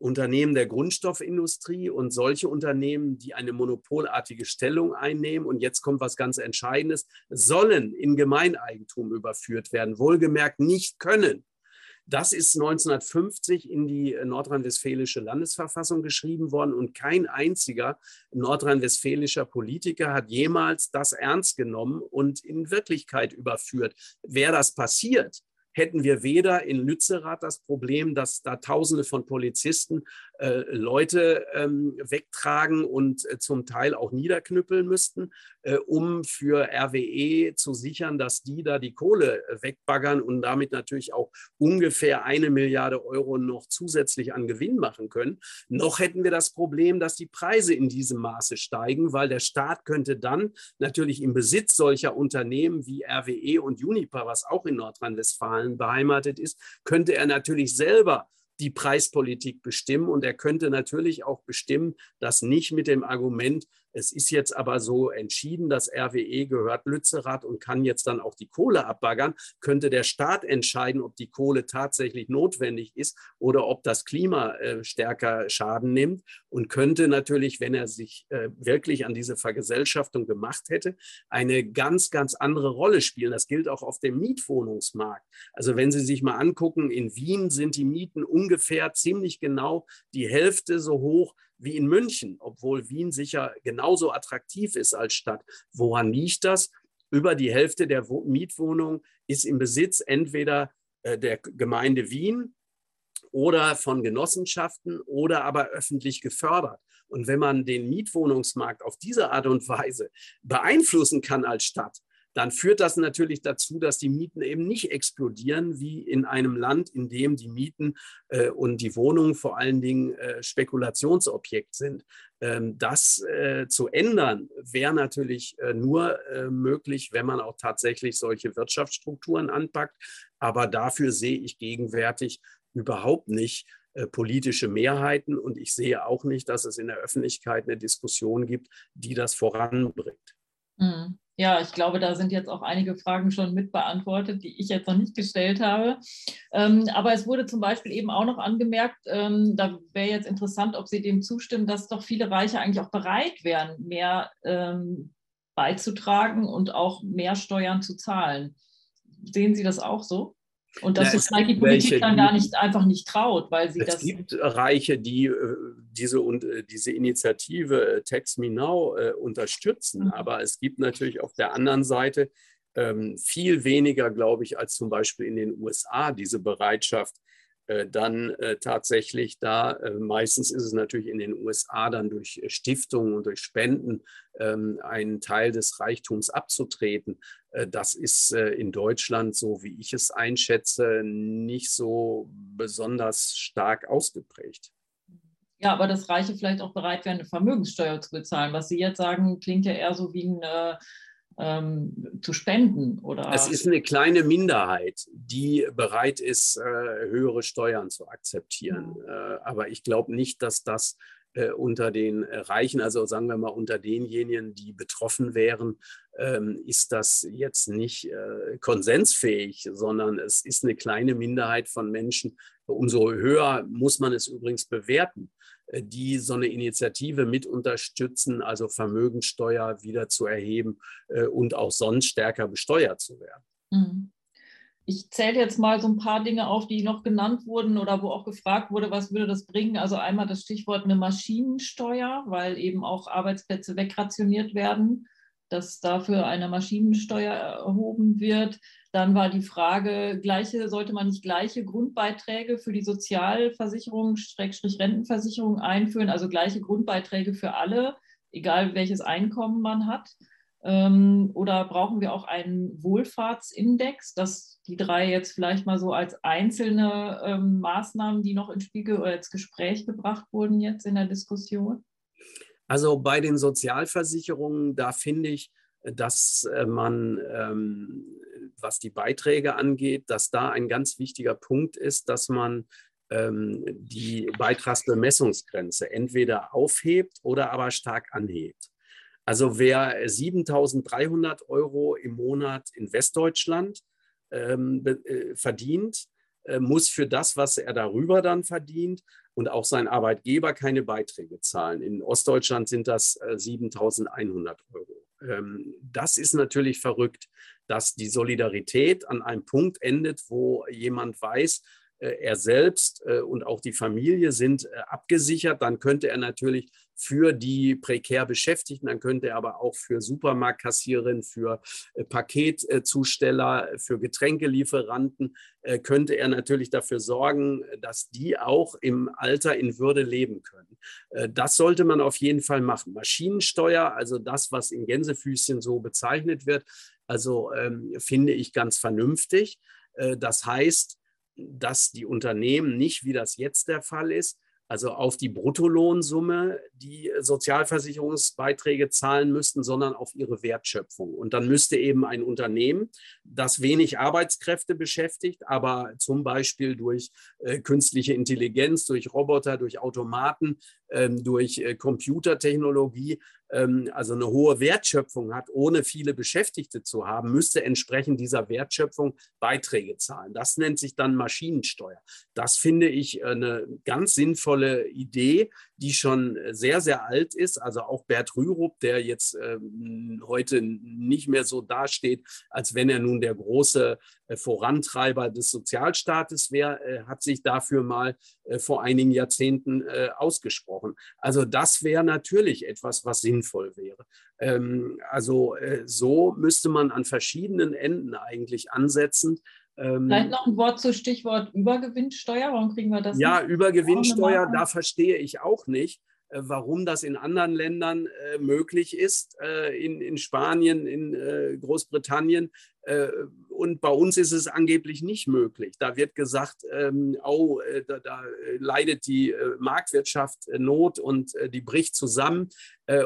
Unternehmen der Grundstoffindustrie und solche Unternehmen, die eine monopolartige Stellung einnehmen, und jetzt kommt was ganz Entscheidendes, sollen in Gemeineigentum überführt werden. Wohlgemerkt nicht können. Das ist 1950 in die äh, nordrhein-westfälische Landesverfassung geschrieben worden und kein einziger nordrhein-westfälischer Politiker hat jemals das ernst genommen und in Wirklichkeit überführt. Wäre das passiert, hätten wir weder in Lützerath das Problem, dass da Tausende von Polizisten äh, Leute ähm, wegtragen und äh, zum Teil auch niederknüppeln müssten, äh, um für RWE zu sichern, dass die da die Kohle äh, wegbaggern und damit natürlich auch ungefähr eine Milliarde Euro noch zusätzlich an Gewinn machen können. Noch hätten wir das Problem, dass die Preise in diesem Maße steigen, weil der Staat könnte dann natürlich im Besitz solcher Unternehmen wie RWE und Uniper, was auch in Nordrhein-Westfalen beheimatet ist, könnte er natürlich selber die Preispolitik bestimmen. Und er könnte natürlich auch bestimmen, dass nicht mit dem Argument, es ist jetzt aber so entschieden, dass RWE gehört Lützerath und kann jetzt dann auch die Kohle abbaggern. Könnte der Staat entscheiden, ob die Kohle tatsächlich notwendig ist oder ob das Klima äh, stärker Schaden nimmt und könnte natürlich, wenn er sich äh, wirklich an diese Vergesellschaftung gemacht hätte, eine ganz, ganz andere Rolle spielen. Das gilt auch auf dem Mietwohnungsmarkt. Also wenn Sie sich mal angucken, in Wien sind die Mieten ungefähr ziemlich genau die Hälfte so hoch wie in München, obwohl Wien sicher genauso attraktiv ist als Stadt. Woran liegt das? Über die Hälfte der Mietwohnungen ist im Besitz entweder äh, der Gemeinde Wien oder von Genossenschaften oder aber öffentlich gefördert. Und wenn man den Mietwohnungsmarkt auf diese Art und Weise beeinflussen kann als Stadt, dann führt das natürlich dazu, dass die Mieten eben nicht explodieren wie in einem Land, in dem die Mieten äh, und die Wohnungen vor allen Dingen äh, Spekulationsobjekt sind. Ähm, das äh, zu ändern wäre natürlich äh, nur äh, möglich, wenn man auch tatsächlich solche Wirtschaftsstrukturen anpackt. Aber dafür sehe ich gegenwärtig überhaupt nicht äh, politische Mehrheiten und ich sehe auch nicht, dass es in der Öffentlichkeit eine Diskussion gibt, die das voranbringt. Mhm. Ja, ich glaube, da sind jetzt auch einige Fragen schon mit beantwortet, die ich jetzt noch nicht gestellt habe. Ähm, aber es wurde zum Beispiel eben auch noch angemerkt, ähm, da wäre jetzt interessant, ob Sie dem zustimmen, dass doch viele Reiche eigentlich auch bereit wären, mehr ähm, beizutragen und auch mehr Steuern zu zahlen. Sehen Sie das auch so? Und dass ja, vielleicht die Politik welche, dann gar nicht einfach nicht traut, weil sie es das. Es gibt Reiche, die äh, diese, und, äh, diese Initiative äh, Tax Me Now unterstützen. Mhm. Aber es gibt natürlich auf der anderen Seite ähm, viel weniger, glaube ich, als zum Beispiel in den USA diese Bereitschaft, dann äh, tatsächlich da, äh, meistens ist es natürlich in den USA dann durch Stiftungen und durch Spenden ähm, einen Teil des Reichtums abzutreten. Das ist in Deutschland, so wie ich es einschätze, nicht so besonders stark ausgeprägt. Ja, aber dass Reiche vielleicht auch bereit wären, eine Vermögenssteuer zu bezahlen. Was Sie jetzt sagen, klingt ja eher so wie ein ähm, zu spenden? Oder? Es ist eine kleine Minderheit, die bereit ist, äh, höhere Steuern zu akzeptieren. Mhm. Äh, aber ich glaube nicht, dass das äh, unter den Reichen, also sagen wir mal unter denjenigen, die betroffen wären, ähm, ist das jetzt nicht äh, konsensfähig, sondern es ist eine kleine Minderheit von Menschen. Umso höher muss man es übrigens bewerten. Äh, die so eine Initiative mit unterstützen, also Vermögensteuer wieder zu erheben äh, und auch sonst stärker besteuert zu werden. Mhm. Ich zähle jetzt mal so ein paar Dinge auf, die noch genannt wurden oder wo auch gefragt wurde, was würde das bringen. Also einmal das Stichwort eine Maschinensteuer, weil eben auch Arbeitsplätze wegrationiert werden dass dafür eine Maschinensteuer erhoben wird. Dann war die Frage, gleiche, sollte man nicht gleiche Grundbeiträge für die Sozialversicherung, Schrägstrich Rentenversicherung einführen, also gleiche Grundbeiträge für alle, egal welches Einkommen man hat. Ähm, oder brauchen wir auch einen Wohlfahrtsindex, dass die drei jetzt vielleicht mal so als einzelne ähm, Maßnahmen, die noch ins Spiegel oder ins Gespräch gebracht wurden jetzt in der Diskussion? Also bei den Sozialversicherungen, da finde ich, dass äh, man, ähm, was die Beiträge angeht, dass da ein ganz wichtiger Punkt ist, dass man ähm, die Beitragsbemessungsgrenze entweder aufhebt oder aber stark anhebt. Also wer 7.300 Euro im Monat in Westdeutschland ähm, äh, verdient, äh, muss für das, was er darüber dann verdient, und auch sein Arbeitgeber keine Beiträge zahlen. In Ostdeutschland sind das 7.100 äh, Euro. Ähm, das ist natürlich verrückt, dass die Solidarität an einem Punkt endet, wo jemand weiß, äh, er selbst äh, und auch die Familie sind äh, abgesichert, dann könnte er natürlich für die prekär Beschäftigten, dann könnte er aber auch für Supermarktkassiererinnen, für Paketzusteller, für Getränkelieferanten, könnte er natürlich dafür sorgen, dass die auch im Alter in Würde leben können. Das sollte man auf jeden Fall machen. Maschinensteuer, also das, was in Gänsefüßchen so bezeichnet wird, also ähm, finde ich ganz vernünftig. Das heißt, dass die Unternehmen nicht, wie das jetzt der Fall ist, also auf die Bruttolohnsumme die Sozialversicherungsbeiträge zahlen müssten, sondern auf ihre Wertschöpfung. Und dann müsste eben ein Unternehmen, das wenig Arbeitskräfte beschäftigt, aber zum Beispiel durch äh, künstliche Intelligenz, durch Roboter, durch Automaten, durch äh, Computertechnologie ähm, also eine hohe Wertschöpfung hat, ohne viele Beschäftigte zu haben, müsste entsprechend dieser Wertschöpfung Beiträge zahlen. Das nennt sich dann Maschinensteuer. Das finde ich eine ganz sinnvolle Idee, die schon sehr, sehr alt ist. Also auch Bert Rürup, der jetzt ähm, heute nicht mehr so dasteht, als wenn er nun der große äh, Vorantreiber des Sozialstaates wäre, äh, hat sich dafür mal äh, vor einigen Jahrzehnten ausgesprochen. Also das wäre natürlich etwas, was sinnvoll wäre. Ähm, also so müsste man an verschiedenen Enden eigentlich ansetzen. Ähm, Vielleicht noch ein Wort zu Stichwort Übergewinnsteuer. Warum kriegen wir das? Ja, nicht? Übergewinnsteuer, da verstehe ich auch nicht warum das in anderen Ländern äh, möglich ist, äh, in, in Spanien, in äh, Großbritannien. und bei uns ist es angeblich nicht möglich. Da wird gesagt, ähm, oh, da, da, leidet die Marktwirtschaft Not und die bricht zusammen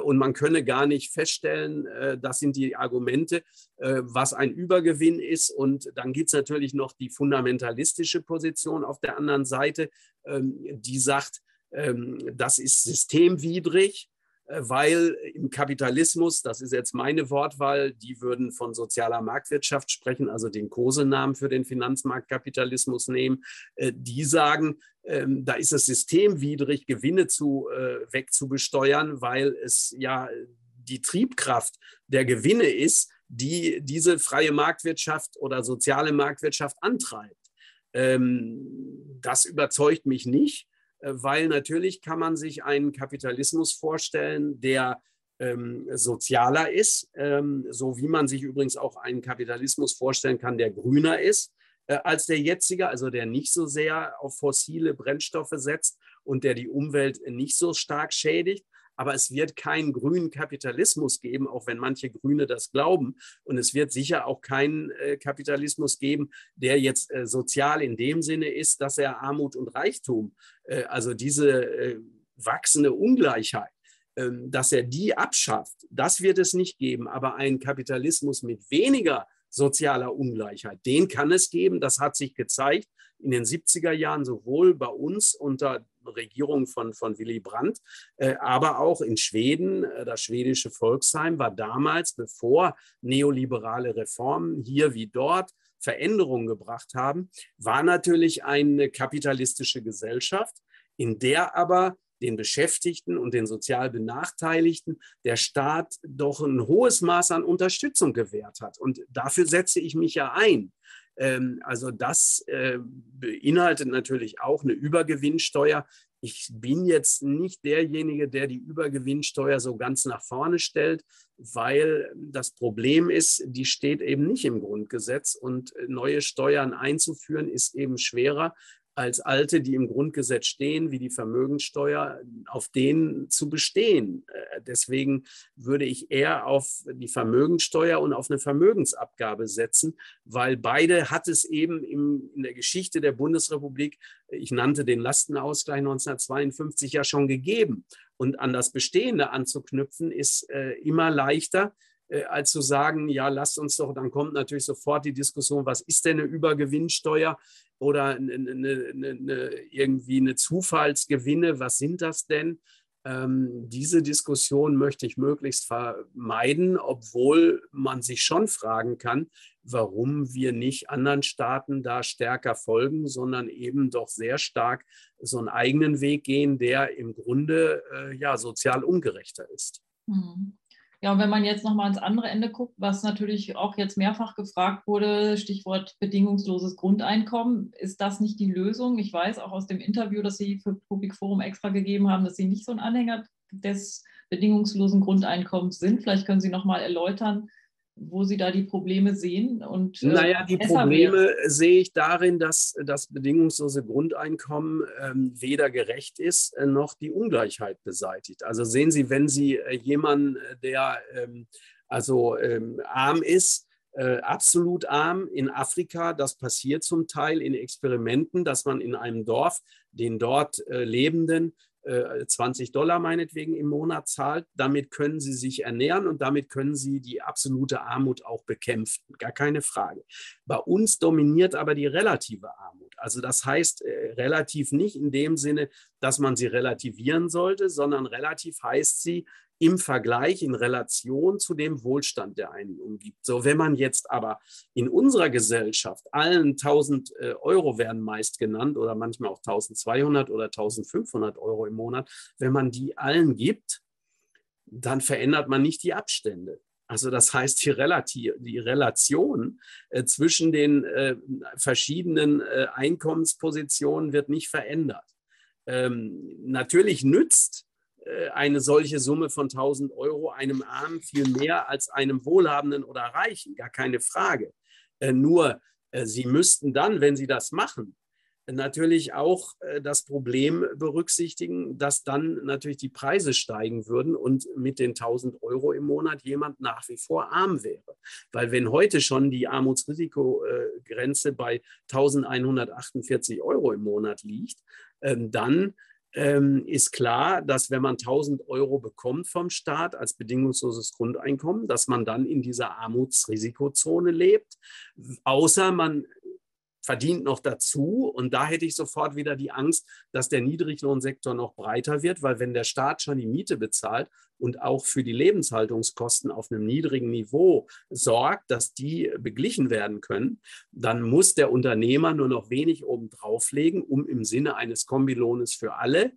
und man könne gar nicht feststellen, das sind die Argumente, was ein Übergewinn ist. Und dann gibt es natürlich noch die fundamentalistische Position auf der anderen Seite, ähm, die sagt, das ist systemwidrig, äh, weil im Kapitalismus, das ist jetzt meine Wortwahl, die würden von sozialer Marktwirtschaft sprechen, also den Kosenamen für den Finanzmarktkapitalismus nehmen, äh, die sagen, ähm, da ist es systemwidrig, Gewinne zu, äh, wegzubesteuern, weil es ja die Triebkraft der Gewinne ist, die diese freie Marktwirtschaft oder soziale Marktwirtschaft antreibt. Ähm, das überzeugt mich nicht, weil natürlich kann man sich einen Kapitalismus vorstellen, der ähm, sozialer ist, ähm, so wie man sich übrigens auch einen Kapitalismus vorstellen kann, der grüner ist äh, als der jetzige, also der nicht so sehr auf fossile Brennstoffe setzt und der die Umwelt nicht so stark schädigt. Aber es wird keinen grünen Kapitalismus geben, auch wenn manche Grüne das glauben. Und es wird sicher auch keinen äh, Kapitalismus geben, der jetzt äh, sozial in dem Sinne ist, dass er Armut und Reichtum, äh, also diese äh, wachsende Ungleichheit, ähm, dass er die abschafft. Das wird es nicht geben. Aber ein Kapitalismus mit weniger sozialer Ungleichheit. Den kann es geben. Das hat sich gezeigt in den 70er Jahren sowohl bei uns unter Regierung von, von Willy Brandt, äh, aber auch in Schweden. Äh, das schwedische Volksheim war damals, bevor neoliberale Reformen hier wie dort Veränderungen gebracht haben, war natürlich eine kapitalistische Gesellschaft, in der aber den Beschäftigten und den sozial Benachteiligten der Staat doch ein hohes Maß an Unterstützung gewährt hat. Und dafür setze ich mich ja ein. Ähm, also das äh, beinhaltet natürlich auch eine Übergewinnsteuer. Ich bin jetzt nicht derjenige, der die Übergewinnsteuer so ganz nach vorne stellt, weil das Problem ist, die steht eben nicht im Grundgesetz und neue Steuern einzuführen ist eben schwerer, als alte, die im Grundgesetz stehen, wie die Vermögenssteuer, auf denen zu bestehen. Äh, deswegen würde ich eher auf die Vermögenssteuer und auf eine Vermögensabgabe setzen, weil beide hat es eben im, in der Geschichte der Bundesrepublik, ich nannte den Lastenausgleich 1952 ja schon gegeben. Und an das Bestehende anzuknüpfen, ist äh, immer leichter, äh, als zu sagen, ja, lasst uns doch, dann kommt natürlich sofort die Diskussion, was ist denn eine Übergewinnsteuer oder eine, eine, eine, irgendwie eine Zufallsgewinne, was sind das denn? Ähm, diese Diskussion möchte ich möglichst vermeiden, obwohl man sich schon fragen kann, warum wir nicht anderen Staaten da stärker folgen, sondern eben doch sehr stark so einen eigenen Weg gehen, der im Grunde äh, ja sozial ungerechter ist. Mhm. Ja, und wenn man jetzt nochmal ans andere Ende guckt, was natürlich auch jetzt mehrfach gefragt wurde, Stichwort bedingungsloses Grundeinkommen, ist das nicht die Lösung? Ich weiß auch aus dem Interview, das Sie für Public Forum extra gegeben haben, dass Sie nicht so ein Anhänger des bedingungslosen Grundeinkommens sind. Vielleicht können Sie nochmal erläutern, wo Sie da die Probleme sehen. Und, äh, naja, die Probleme wäre. sehe ich darin, dass das bedingungslose Grundeinkommen ähm, weder gerecht ist, äh, noch die Ungleichheit beseitigt. Also sehen Sie, wenn Sie äh, jemanden, äh, der ähm, also ähm, arm ist, äh, absolut arm in Afrika. Das passiert zum Teil in Experimenten, dass man in einem Dorf den dort äh, Lebenden 20 äh, Dollar meinetwegen im Monat zahlt. Damit können sie sich ernähren und damit können sie die absolute Armut auch bekämpfen. Gar keine Frage. Bei uns dominiert aber die relative Armut. Also das heißt äh, relativ nicht in dem Sinne, dass man sie relativieren sollte, sondern relativ heißt sie, im Vergleich, in Relation zu dem Wohlstand, der einen umgibt. So, wenn man jetzt aber in unserer Gesellschaft allen 1000 äh, Euro werden meist genannt oder manchmal auch 1200 oder 1500 Euro im Monat, wenn man die allen gibt, dann verändert man nicht die Abstände. Also das heißt, die, Relativ, die Relation äh, zwischen den äh, verschiedenen äh, Einkommenspositionen wird nicht verändert. Ähm, natürlich nützt eine solche Summe von 1000 Euro einem Armen viel mehr als einem Wohlhabenden oder Reichen, gar keine Frage. Äh, nur, äh, sie müssten dann, wenn sie das machen, natürlich auch das Problem berücksichtigen, dass dann natürlich die Preise steigen würden und mit den 1000 Euro im Monat jemand nach wie vor arm wäre. Weil wenn heute schon die Armutsrisikogrenze bei 1148 Euro im Monat liegt, ähm, dann ähm, ist klar, dass wenn man 1000 Euro bekommt vom Staat als bedingungsloses Grundeinkommen, dass man dann in dieser Armutsrisikozone lebt, außer man verdient noch dazu. Und da hätte ich sofort wieder die Angst, dass der Niedriglohnsektor noch breiter wird, weil wenn der Staat schon die Miete bezahlt und auch für die Lebenshaltungskosten auf einem niedrigen Niveau sorgt, dass die beglichen werden können, dann muss der Unternehmer nur noch wenig oben drauflegen, um im Sinne eines Kombilohnes für alle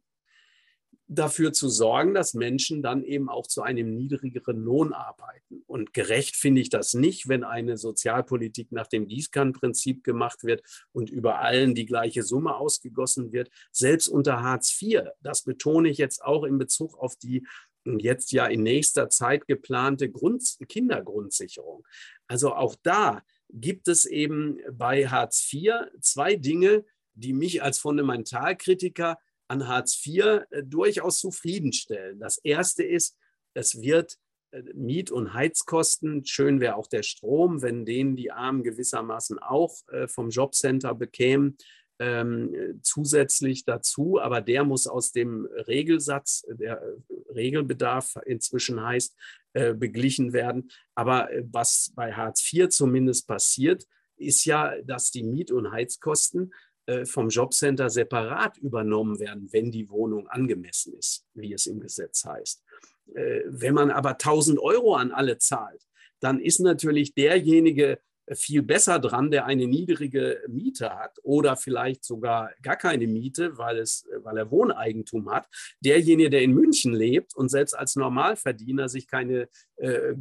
dafür zu sorgen, dass Menschen dann eben auch zu einem niedrigeren Lohn arbeiten. Und gerecht finde ich das nicht, wenn eine Sozialpolitik nach dem Gießkannenprinzip gemacht wird und über allen die gleiche Summe ausgegossen wird. Selbst unter Hartz IV, das betone ich jetzt auch in Bezug auf die jetzt ja in nächster Zeit geplante Grund Kindergrundsicherung. Also auch da gibt es eben bei Hartz IV zwei Dinge, die mich als Fundamentalkritiker an Hartz IV äh, durchaus zufriedenstellen. Das erste ist, es wird äh, Miet- und Heizkosten, schön wäre auch der Strom, wenn den die Armen gewissermaßen auch äh, vom Jobcenter bekämen, ähm, zusätzlich dazu, aber der muss aus dem Regelsatz, der Regelbedarf inzwischen heißt, äh, beglichen werden. Aber was bei Hartz IV zumindest passiert, ist ja, dass die Miet- und Heizkosten vom Jobcenter separat übernommen werden, wenn die Wohnung angemessen ist, wie es im Gesetz heißt. Äh, wenn man aber 1000 Euro an alle zahlt, dann ist natürlich derjenige viel besser dran, der eine niedrige Miete hat oder vielleicht sogar gar keine Miete, weil, es, weil er Wohneigentum hat. Derjenige, der in München lebt und selbst als Normalverdiener sich keine äh,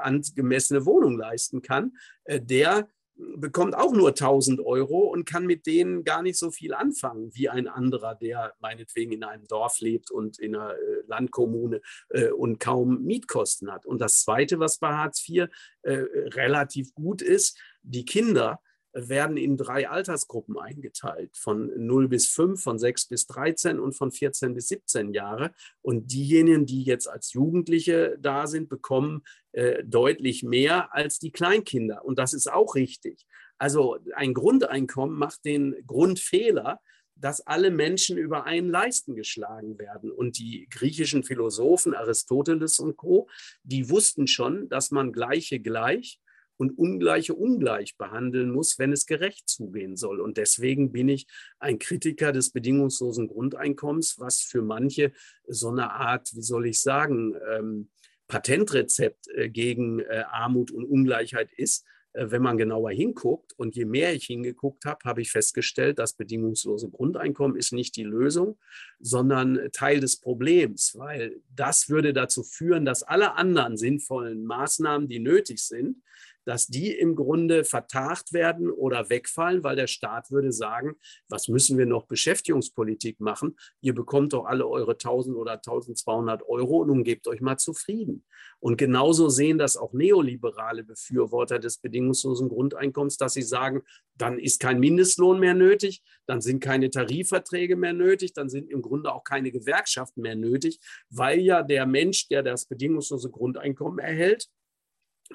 angemessene Wohnung leisten kann, äh, der bekommt auch nur 1000 Euro und kann mit denen gar nicht so viel anfangen wie ein anderer, der meinetwegen in einem Dorf lebt und in einer äh, Landkommune äh, und kaum Mietkosten hat. Und das Zweite, was bei Hartz IV äh, relativ gut ist, die Kinder werden in drei Altersgruppen eingeteilt, von 0 bis 5, von 6 bis 13 und von 14 bis 17 Jahre. Und diejenigen, die jetzt als Jugendliche da sind, bekommen äh, deutlich mehr als die Kleinkinder. Und das ist auch richtig. Also ein Grundeinkommen macht den Grundfehler, dass alle Menschen über einen Leisten geschlagen werden. Und die griechischen Philosophen Aristoteles und Co., die wussten schon, dass man Gleiche gleich und Ungleiche ungleich behandeln muss, wenn es gerecht zugehen soll. Und deswegen bin ich ein Kritiker des bedingungslosen Grundeinkommens, was für manche so eine Art, wie soll ich sagen, ähm, Patentrezept äh, gegen äh, Armut und Ungleichheit ist. Äh, wenn man genauer hinguckt und je mehr ich hingeguckt habe, habe ich festgestellt, das bedingungslose Grundeinkommen ist nicht die Lösung, sondern Teil des Problems, weil das würde dazu führen, dass alle anderen sinnvollen Maßnahmen, die nötig sind, dass die im Grunde vertagt werden oder wegfallen, weil der Staat würde sagen, was müssen wir noch Beschäftigungspolitik machen? Ihr bekommt doch alle eure 1000 oder 1200 Euro und nun gebt euch mal zufrieden. Und genauso sehen das auch neoliberale Befürworter des bedingungslosen Grundeinkommens, dass sie sagen, dann ist kein Mindestlohn mehr nötig, dann sind keine Tarifverträge mehr nötig, dann sind im Grunde auch keine Gewerkschaften mehr nötig, weil ja der Mensch, der das bedingungslose Grundeinkommen erhält,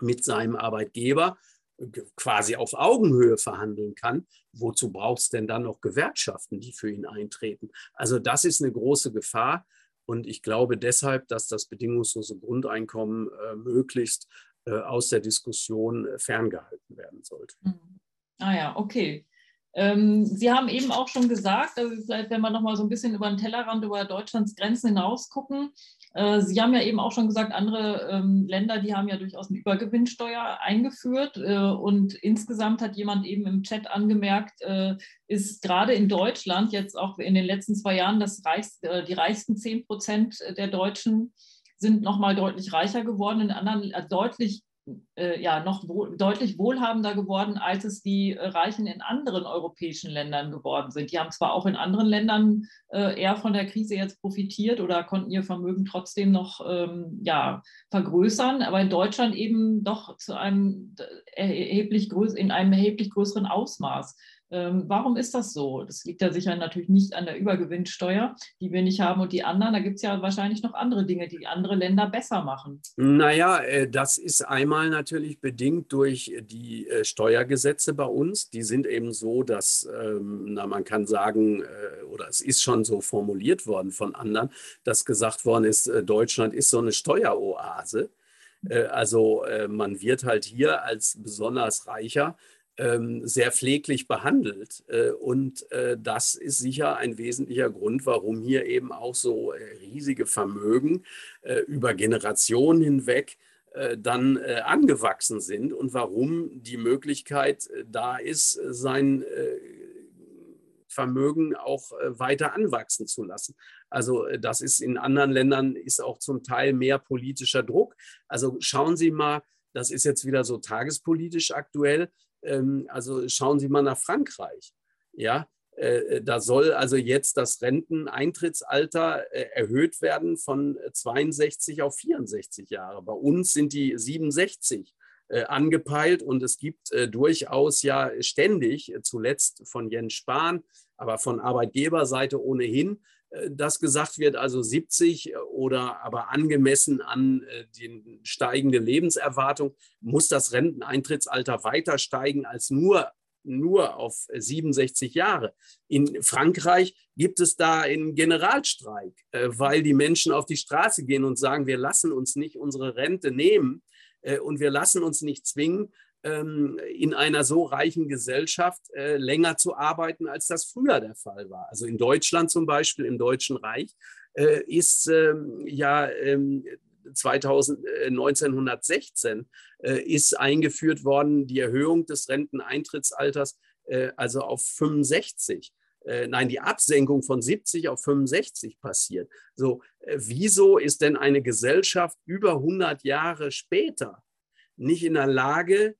mit seinem Arbeitgeber quasi auf Augenhöhe verhandeln kann, wozu braucht es denn dann noch Gewerkschaften, die für ihn eintreten? Also das ist eine große Gefahr. Und ich glaube deshalb, dass das bedingungslose Grundeinkommen äh, möglichst äh, aus der Diskussion ferngehalten werden sollte. Mhm. Ah ja, okay. Ähm, Sie haben eben auch schon gesagt, also vielleicht, wenn wir noch mal so ein bisschen über den Tellerrand, über Deutschlands Grenzen hinaus gucken. Äh, Sie haben ja eben auch schon gesagt, andere ähm, Länder, die haben ja durchaus eine Übergewinnsteuer eingeführt. Äh, und insgesamt hat jemand eben im Chat angemerkt, äh, ist gerade in Deutschland jetzt auch in den letzten zwei Jahren das reichste, die reichsten 10 Prozent der Deutschen sind noch mal deutlich reicher geworden, in anderen deutlich äh, ja noch wohl, deutlich wohlhabender geworden, als es die äh, Reichen in anderen europäischen Ländern geworden sind. Die haben zwar auch in anderen Ländern äh, eher von der Krise jetzt profitiert oder konnten ihr Vermögen trotzdem noch ähm, ja, vergrößern, aber in Deutschland eben doch zu einem erheblich größ in einem erheblich größeren Ausmaß. Ähm, warum ist das so? Das liegt ja sicher natürlich nicht an der Übergewinnsteuer, die wir nicht haben und die anderen. Da gibt es ja wahrscheinlich noch andere Dinge, die andere Länder besser machen. Naja, äh, das ist einmal natürlich bedingt durch die äh, Steuergesetze bei uns. Die sind eben so, dass, ähm, na, man kann sagen, äh, oder es ist schon so formuliert worden von anderen, dass gesagt worden ist, Deutschland ist so eine Steueroase. Also man wird halt hier als besonders reicher sehr pfleglich behandelt. Äh, und äh, das ist sicher ein wesentlicher Grund, warum hier eben auch so äh, riesige Vermögen über Generationen hinweg dann angewachsen sind und warum die Möglichkeit da ist, sein Vermögen auch weiter anwachsen zu lassen. Also das ist in anderen Ländern ist auch zum Teil mehr politischer Druck. Also schauen Sie mal, das ist jetzt wieder so tagespolitisch aktuell. Ähm, also schauen Sie mal nach Frankreich. Ja, äh, da soll also jetzt das Renteneintrittsalter äh, erhöht werden von 62 auf 64 Jahre. Bei uns sind die 67 äh, angepeilt und es gibt durchaus ja ständig, zuletzt von Jens Spahn, aber von Arbeitgeberseite ohnehin, dass gesagt wird, also 70 oder aber angemessen an die steigende Lebenserwartung muss das Renteneintrittsalter weiter steigen als nur nur auf 67 Jahre. In Frankreich gibt es da einen Generalstreik, äh, weil die Menschen auf die Straße gehen und sagen, wir lassen uns nicht unsere Rente nehmen äh, und wir lassen uns nicht zwingen, in einer so reichen Gesellschaft äh, länger zu arbeiten, als das früher der Fall war. Also in Deutschland zum Beispiel, im Deutschen Reich, ist ähm, ja ähm, 2000, 1916 äh, ist eingeführt worden, die Erhöhung des Renteneintrittsalters, äh, also auf 65 äh, nein, die Absenkung von 70 auf 65 passiert. So, wieso ist denn eine Gesellschaft über 100 Jahre später nicht in der Lage,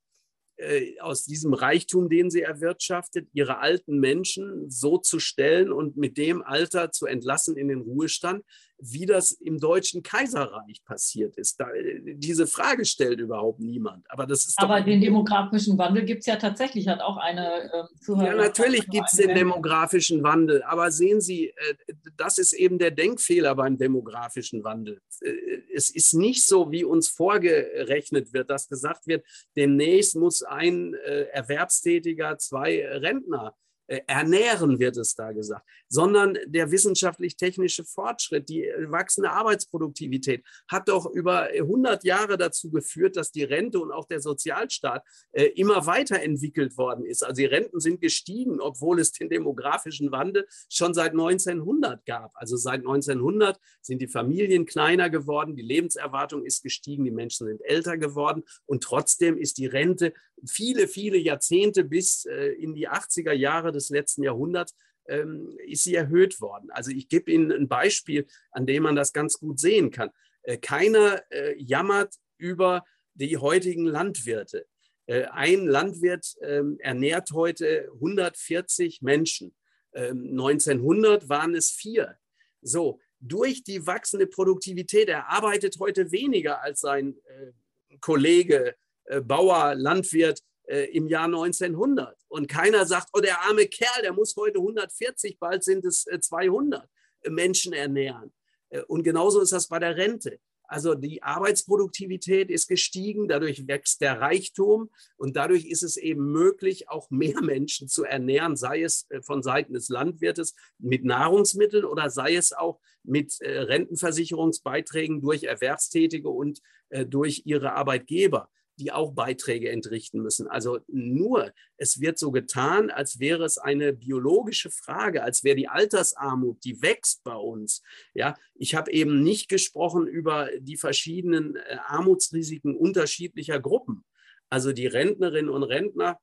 aus diesem Reichtum, den sie erwirtschaftet, ihre alten Menschen so zu stellen und mit dem Alter zu entlassen in den Ruhestand, wie das im Deutschen Kaiserreich passiert ist. Da, diese Frage stellt überhaupt niemand. Aber, das ist Aber den demografischen Wandel gibt es ja tatsächlich, hat auch eine äh, Zuhörer. Ja, natürlich gibt es den demografischen Wandel. Aber sehen Sie, äh, das ist eben der Denkfehler beim demografischen Wandel. Äh, es ist nicht so, wie uns vorgerechnet wird, dass gesagt wird, demnächst muss ein äh, Erwerbstätiger zwei Rentner äh, ernähren, wird es da gesagt, sondern der wissenschaftlich-technische Fortschritt, die wachsende Arbeitsproduktivität hat doch über 100 Jahre dazu geführt, dass die Rente und auch der Sozialstaat äh, immer weiterentwickelt worden ist. Also die Renten sind gestiegen, obwohl es den demografischen Wandel schon seit 1900 gab. Also seit 1900 sind die Familien kleiner geworden, die Lebenserwartung ist gestiegen, die Menschen sind älter geworden und trotzdem ist die Rente viele, viele Jahrzehnte bis äh, in die 80er Jahre des letzten Jahrhunderts ähm, ist sie erhöht worden. Also ich gebe Ihnen ein Beispiel, an dem man das ganz gut sehen kann. Äh, keiner äh, jammert über die heutigen Landwirte. ein Landwirt ähm, ernährt heute 140 Menschen. 1900 ähm, waren es vier. So, durch die wachsende Produktivität, er arbeitet heute weniger als sein Kollege äh, Bauer, Landwirt äh, im Jahr 1900. Und keiner sagt, oh, der arme Kerl, der muss heute 140, bald sind es 200 äh, Menschen ernähren. Und genauso ist das bei der Rente. Also die Arbeitsproduktivität ist gestiegen, dadurch wächst der Reichtum und dadurch ist es eben möglich, auch mehr *laughs* Menschen zu ernähren, sei es von Seiten des Landwirtes mit Nahrungsmitteln oder sei es auch mit Rentenversicherungsbeiträgen durch Erwerbstätige und durch ihre Arbeitgeber die auch Beiträge entrichten müssen. Also nur, es wird so getan, als wäre es eine biologische Frage, als wäre die Altersarmut, die wächst bei uns. Ja, ich habe eben nicht gesprochen über die verschiedenen äh, Armutsrisiken unterschiedlicher Gruppen. Also die Rentnerinnen und Rentner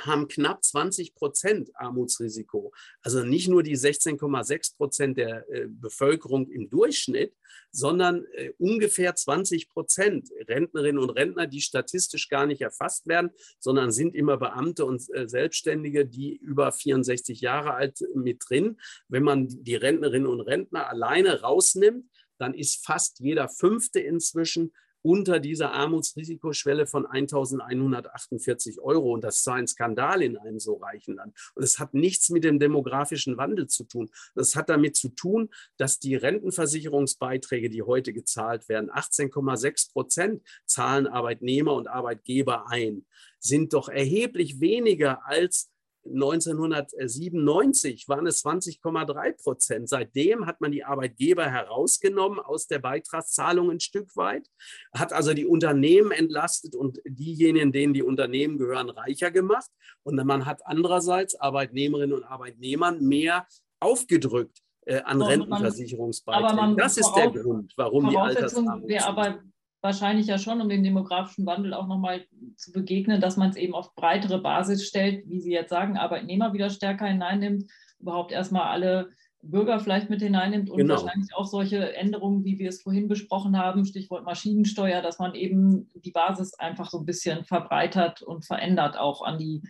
haben knapp 20 Prozent Armutsrisiko. Also nicht nur die 16,6 Prozent der äh, Bevölkerung im Durchschnitt, sondern äh, ungefähr 20 Prozent Rentnerinnen und Rentner, die statistisch gar nicht erfasst werden, sondern sind immer Beamte und äh, Selbstständige, die über 64 Jahre alt mit drin. Wenn man die Rentnerinnen und Rentner alleine rausnimmt, dann ist fast jeder Fünfte inzwischen unter dieser Armutsrisikoschwelle von 1.148 Euro. Und das ist ein Skandal in einem so reichen Land. Und es hat nichts mit dem demografischen Wandel zu tun. Das hat damit zu tun, dass die Rentenversicherungsbeiträge, die heute gezahlt werden, 18,6 Prozent zahlen Arbeitnehmer und Arbeitgeber ein, sind doch erheblich weniger als 1997 waren es 20,3 Prozent. Seitdem hat man die Arbeitgeber herausgenommen aus der Beitragszahlung ein Stück weit, hat also die Unternehmen entlastet und diejenigen, denen die Unternehmen gehören, reicher gemacht. Und man hat andererseits Arbeitnehmerinnen und Arbeitnehmern mehr aufgedrückt äh, an Rentenversicherungsbeiträgen. Das ist der Grund, warum die Altersarmut. Wäre aber wahrscheinlich ja schon, um dem demografischen Wandel auch nochmal zu begegnen, dass man es eben auf breitere Basis stellt, wie Sie jetzt sagen, Arbeitnehmer wieder stärker hineinnimmt, überhaupt erstmal alle Bürger vielleicht mit hineinnimmt und genau. wahrscheinlich auch solche Änderungen, wie wir es vorhin besprochen haben, Stichwort Maschinensteuer, dass man eben die Basis einfach so ein bisschen verbreitert und verändert, auch an die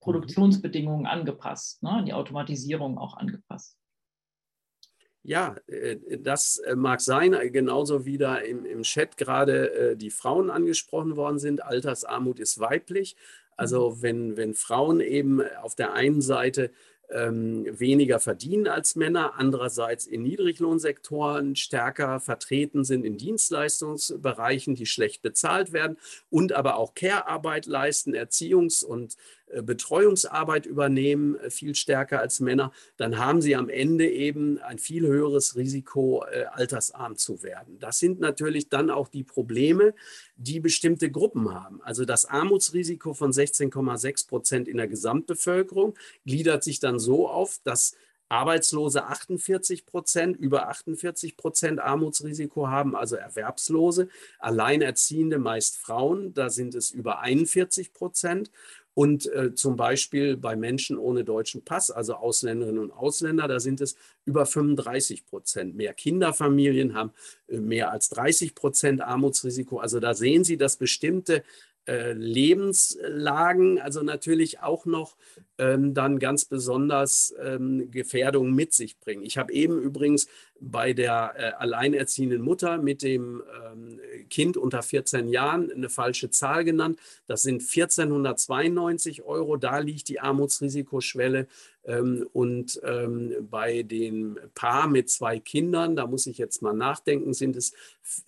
Produktionsbedingungen angepasst, ne, an die Automatisierung auch angepasst. Ja, äh, das äh, mag sein, genauso wie da im, im Chat gerade äh, die Frauen angesprochen worden sind. Altersarmut ist weiblich. Also mhm. wenn, wenn Frauen eben auf der einen Seite ähm, weniger verdienen als Männer, andererseits in Niedriglohnsektoren stärker vertreten sind in Dienstleistungsbereichen, die schlecht bezahlt werden und aber auch Care-Arbeit leisten, Erziehungs- und äh, Betreuungsarbeit übernehmen, äh, viel stärker als Männer, dann haben sie am Ende eben ein viel höheres Risiko, äh, altersarm zu werden. Das sind natürlich dann auch die Probleme, die bestimmte Gruppen haben. Also das Armutsrisiko von 16,6 Prozent in der Gesamtbevölkerung gliedert sich dann so auf, dass Arbeitslose 48 Prozent, über 48 Prozent Armutsrisiko haben, also Erwerbslose. Alleinerziehende, meist Frauen, da sind es über 41 Prozent. Und äh, zum Beispiel bei Menschen ohne deutschen Pass, also Ausländerinnen und Ausländer, da sind es über 35 Prozent. Mehr Kinderfamilien haben äh, mehr als 30 Prozent Armutsrisiko. Also da sehen Sie, dass bestimmte äh, Lebenslagen, also natürlich auch noch ähm, dann ganz besonders ähm, Gefährdungen mit sich bringen. Ich habe eben übrigens bei der äh, alleinerziehenden Mutter mit dem ähm, Kind unter 14 Jahren eine falsche Zahl genannt. Das sind 1492 Euro. Da liegt die Armutsrisikoschwelle. Ähm, und ähm, bei dem Paar mit zwei Kindern, da muss ich jetzt mal nachdenken, sind es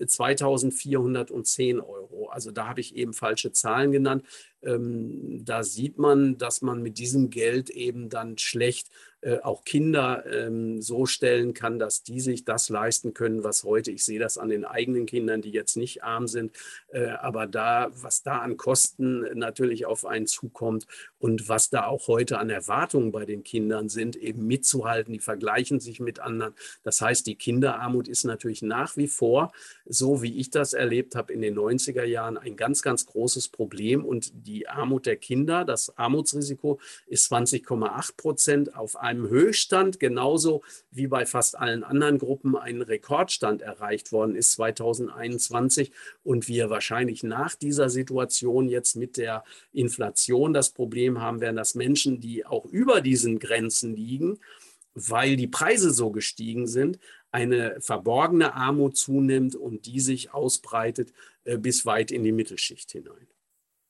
2410 Euro. Also da habe ich eben falsche Zahlen genannt. Ähm, da sieht man, dass man mit diesem Geld eben dann schlecht äh, auch Kinder ähm, so stellen kann, dass die sich das leisten können, was heute, ich sehe das an den eigenen Kindern, die jetzt nicht arm sind, äh, aber da, was da an Kosten natürlich auf einen zukommt und was da auch heute an Erwartungen bei den Kindern sind, eben mitzuhalten, die vergleichen sich mit anderen. Das heißt, die Kinderarmut ist natürlich nach wie vor, so wie ich das erlebt habe in den 90er Jahren, ein ganz, ganz großes Problem und die Armut der Kinder, das Armutsrisiko ist 20,8 Prozent auf einem einem Höchststand, genauso wie bei fast allen anderen Gruppen ein Rekordstand erreicht worden ist 2021 und wir wahrscheinlich nach dieser Situation jetzt mit der Inflation das Problem haben werden, dass Menschen, die auch über diesen Grenzen liegen, weil die Preise so gestiegen sind, eine verborgene Armut zunimmt und die sich ausbreitet äh, bis weit in die Mittelschicht hinein.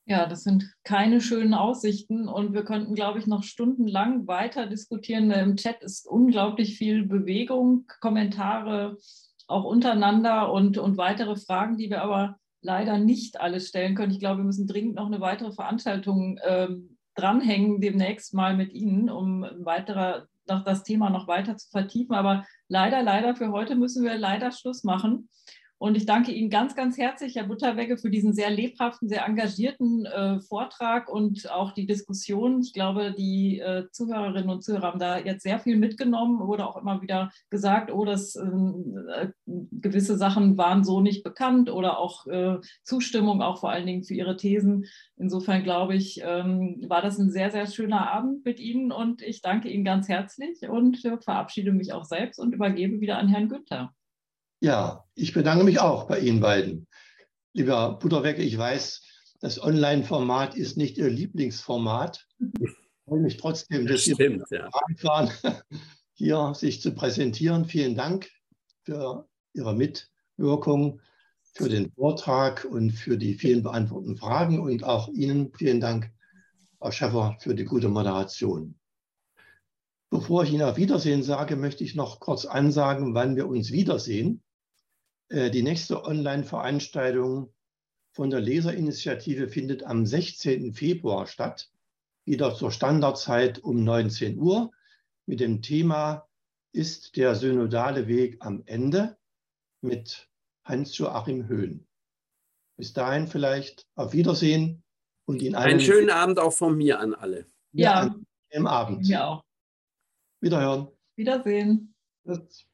Ja, das sind keine schönen Aussichten und wir könnten, glaube ich, noch stundenlang weiter diskutieren. Im Chat ist unglaublich viel Bewegung, Kommentare auch untereinander und, und weitere Fragen, die wir aber leider nicht alles stellen können. Ich glaube, wir müssen dringend noch eine weitere Veranstaltung ähm, dranhängen, demnächst mal mit Ihnen, um weiterer, das Thema noch weiter zu vertiefen. Aber leider, leider für heute müssen wir leider Schluss machen. Und ich danke Ihnen ganz, ganz herzlich, Herr Butterwegge, für diesen sehr lebhaften, sehr engagierten äh, Vortrag und auch die Diskussion. Ich glaube, die äh, Zuhörerinnen und Zuhörer haben da jetzt sehr viel mitgenommen. Wurde auch immer wieder gesagt, oh, dass ähm, äh, gewisse Sachen waren so nicht bekannt oder auch äh, Zustimmung, auch vor allen Dingen für Ihre Thesen. Insofern glaube ich, ähm, war das ein sehr, sehr schöner Abend mit Ihnen und ich danke Ihnen ganz herzlich und äh, verabschiede mich auch selbst und übergebe wieder an Herrn Günther. Ja, ich bedanke mich auch bei Ihnen beiden. Lieber Butterweg, ich weiß, das Online-Format ist nicht Ihr Lieblingsformat. Ich freue mich trotzdem, dass Sie stimmt, ja. waren, *laughs* hier sich zu präsentieren. Vielen Dank für Ihre Mitwirkung, für den Vortrag und für die vielen beantworteten Fragen und auch Ihnen vielen Dank, Frau Schäffer, für die gute Moderation. Bevor ich Ihnen auf Wiedersehen sage, möchte ich noch kurz ansagen, wann wir uns wiedersehen. Äh, die nächste Online-Veranstaltung von der Leserinitiative findet am 16. Februar statt, wieder zur Standardzeit um 19 Uhr mit dem Thema Ist der synodale Weg am Ende mit Hans-Joachim Höhn. Bis dahin vielleicht auf Wiedersehen und Ihnen allen. Einen schönen Abend auch von mir an alle. Ja, im Abend. Ja auch. Wiederhören. Wiedersehen. Tschüss.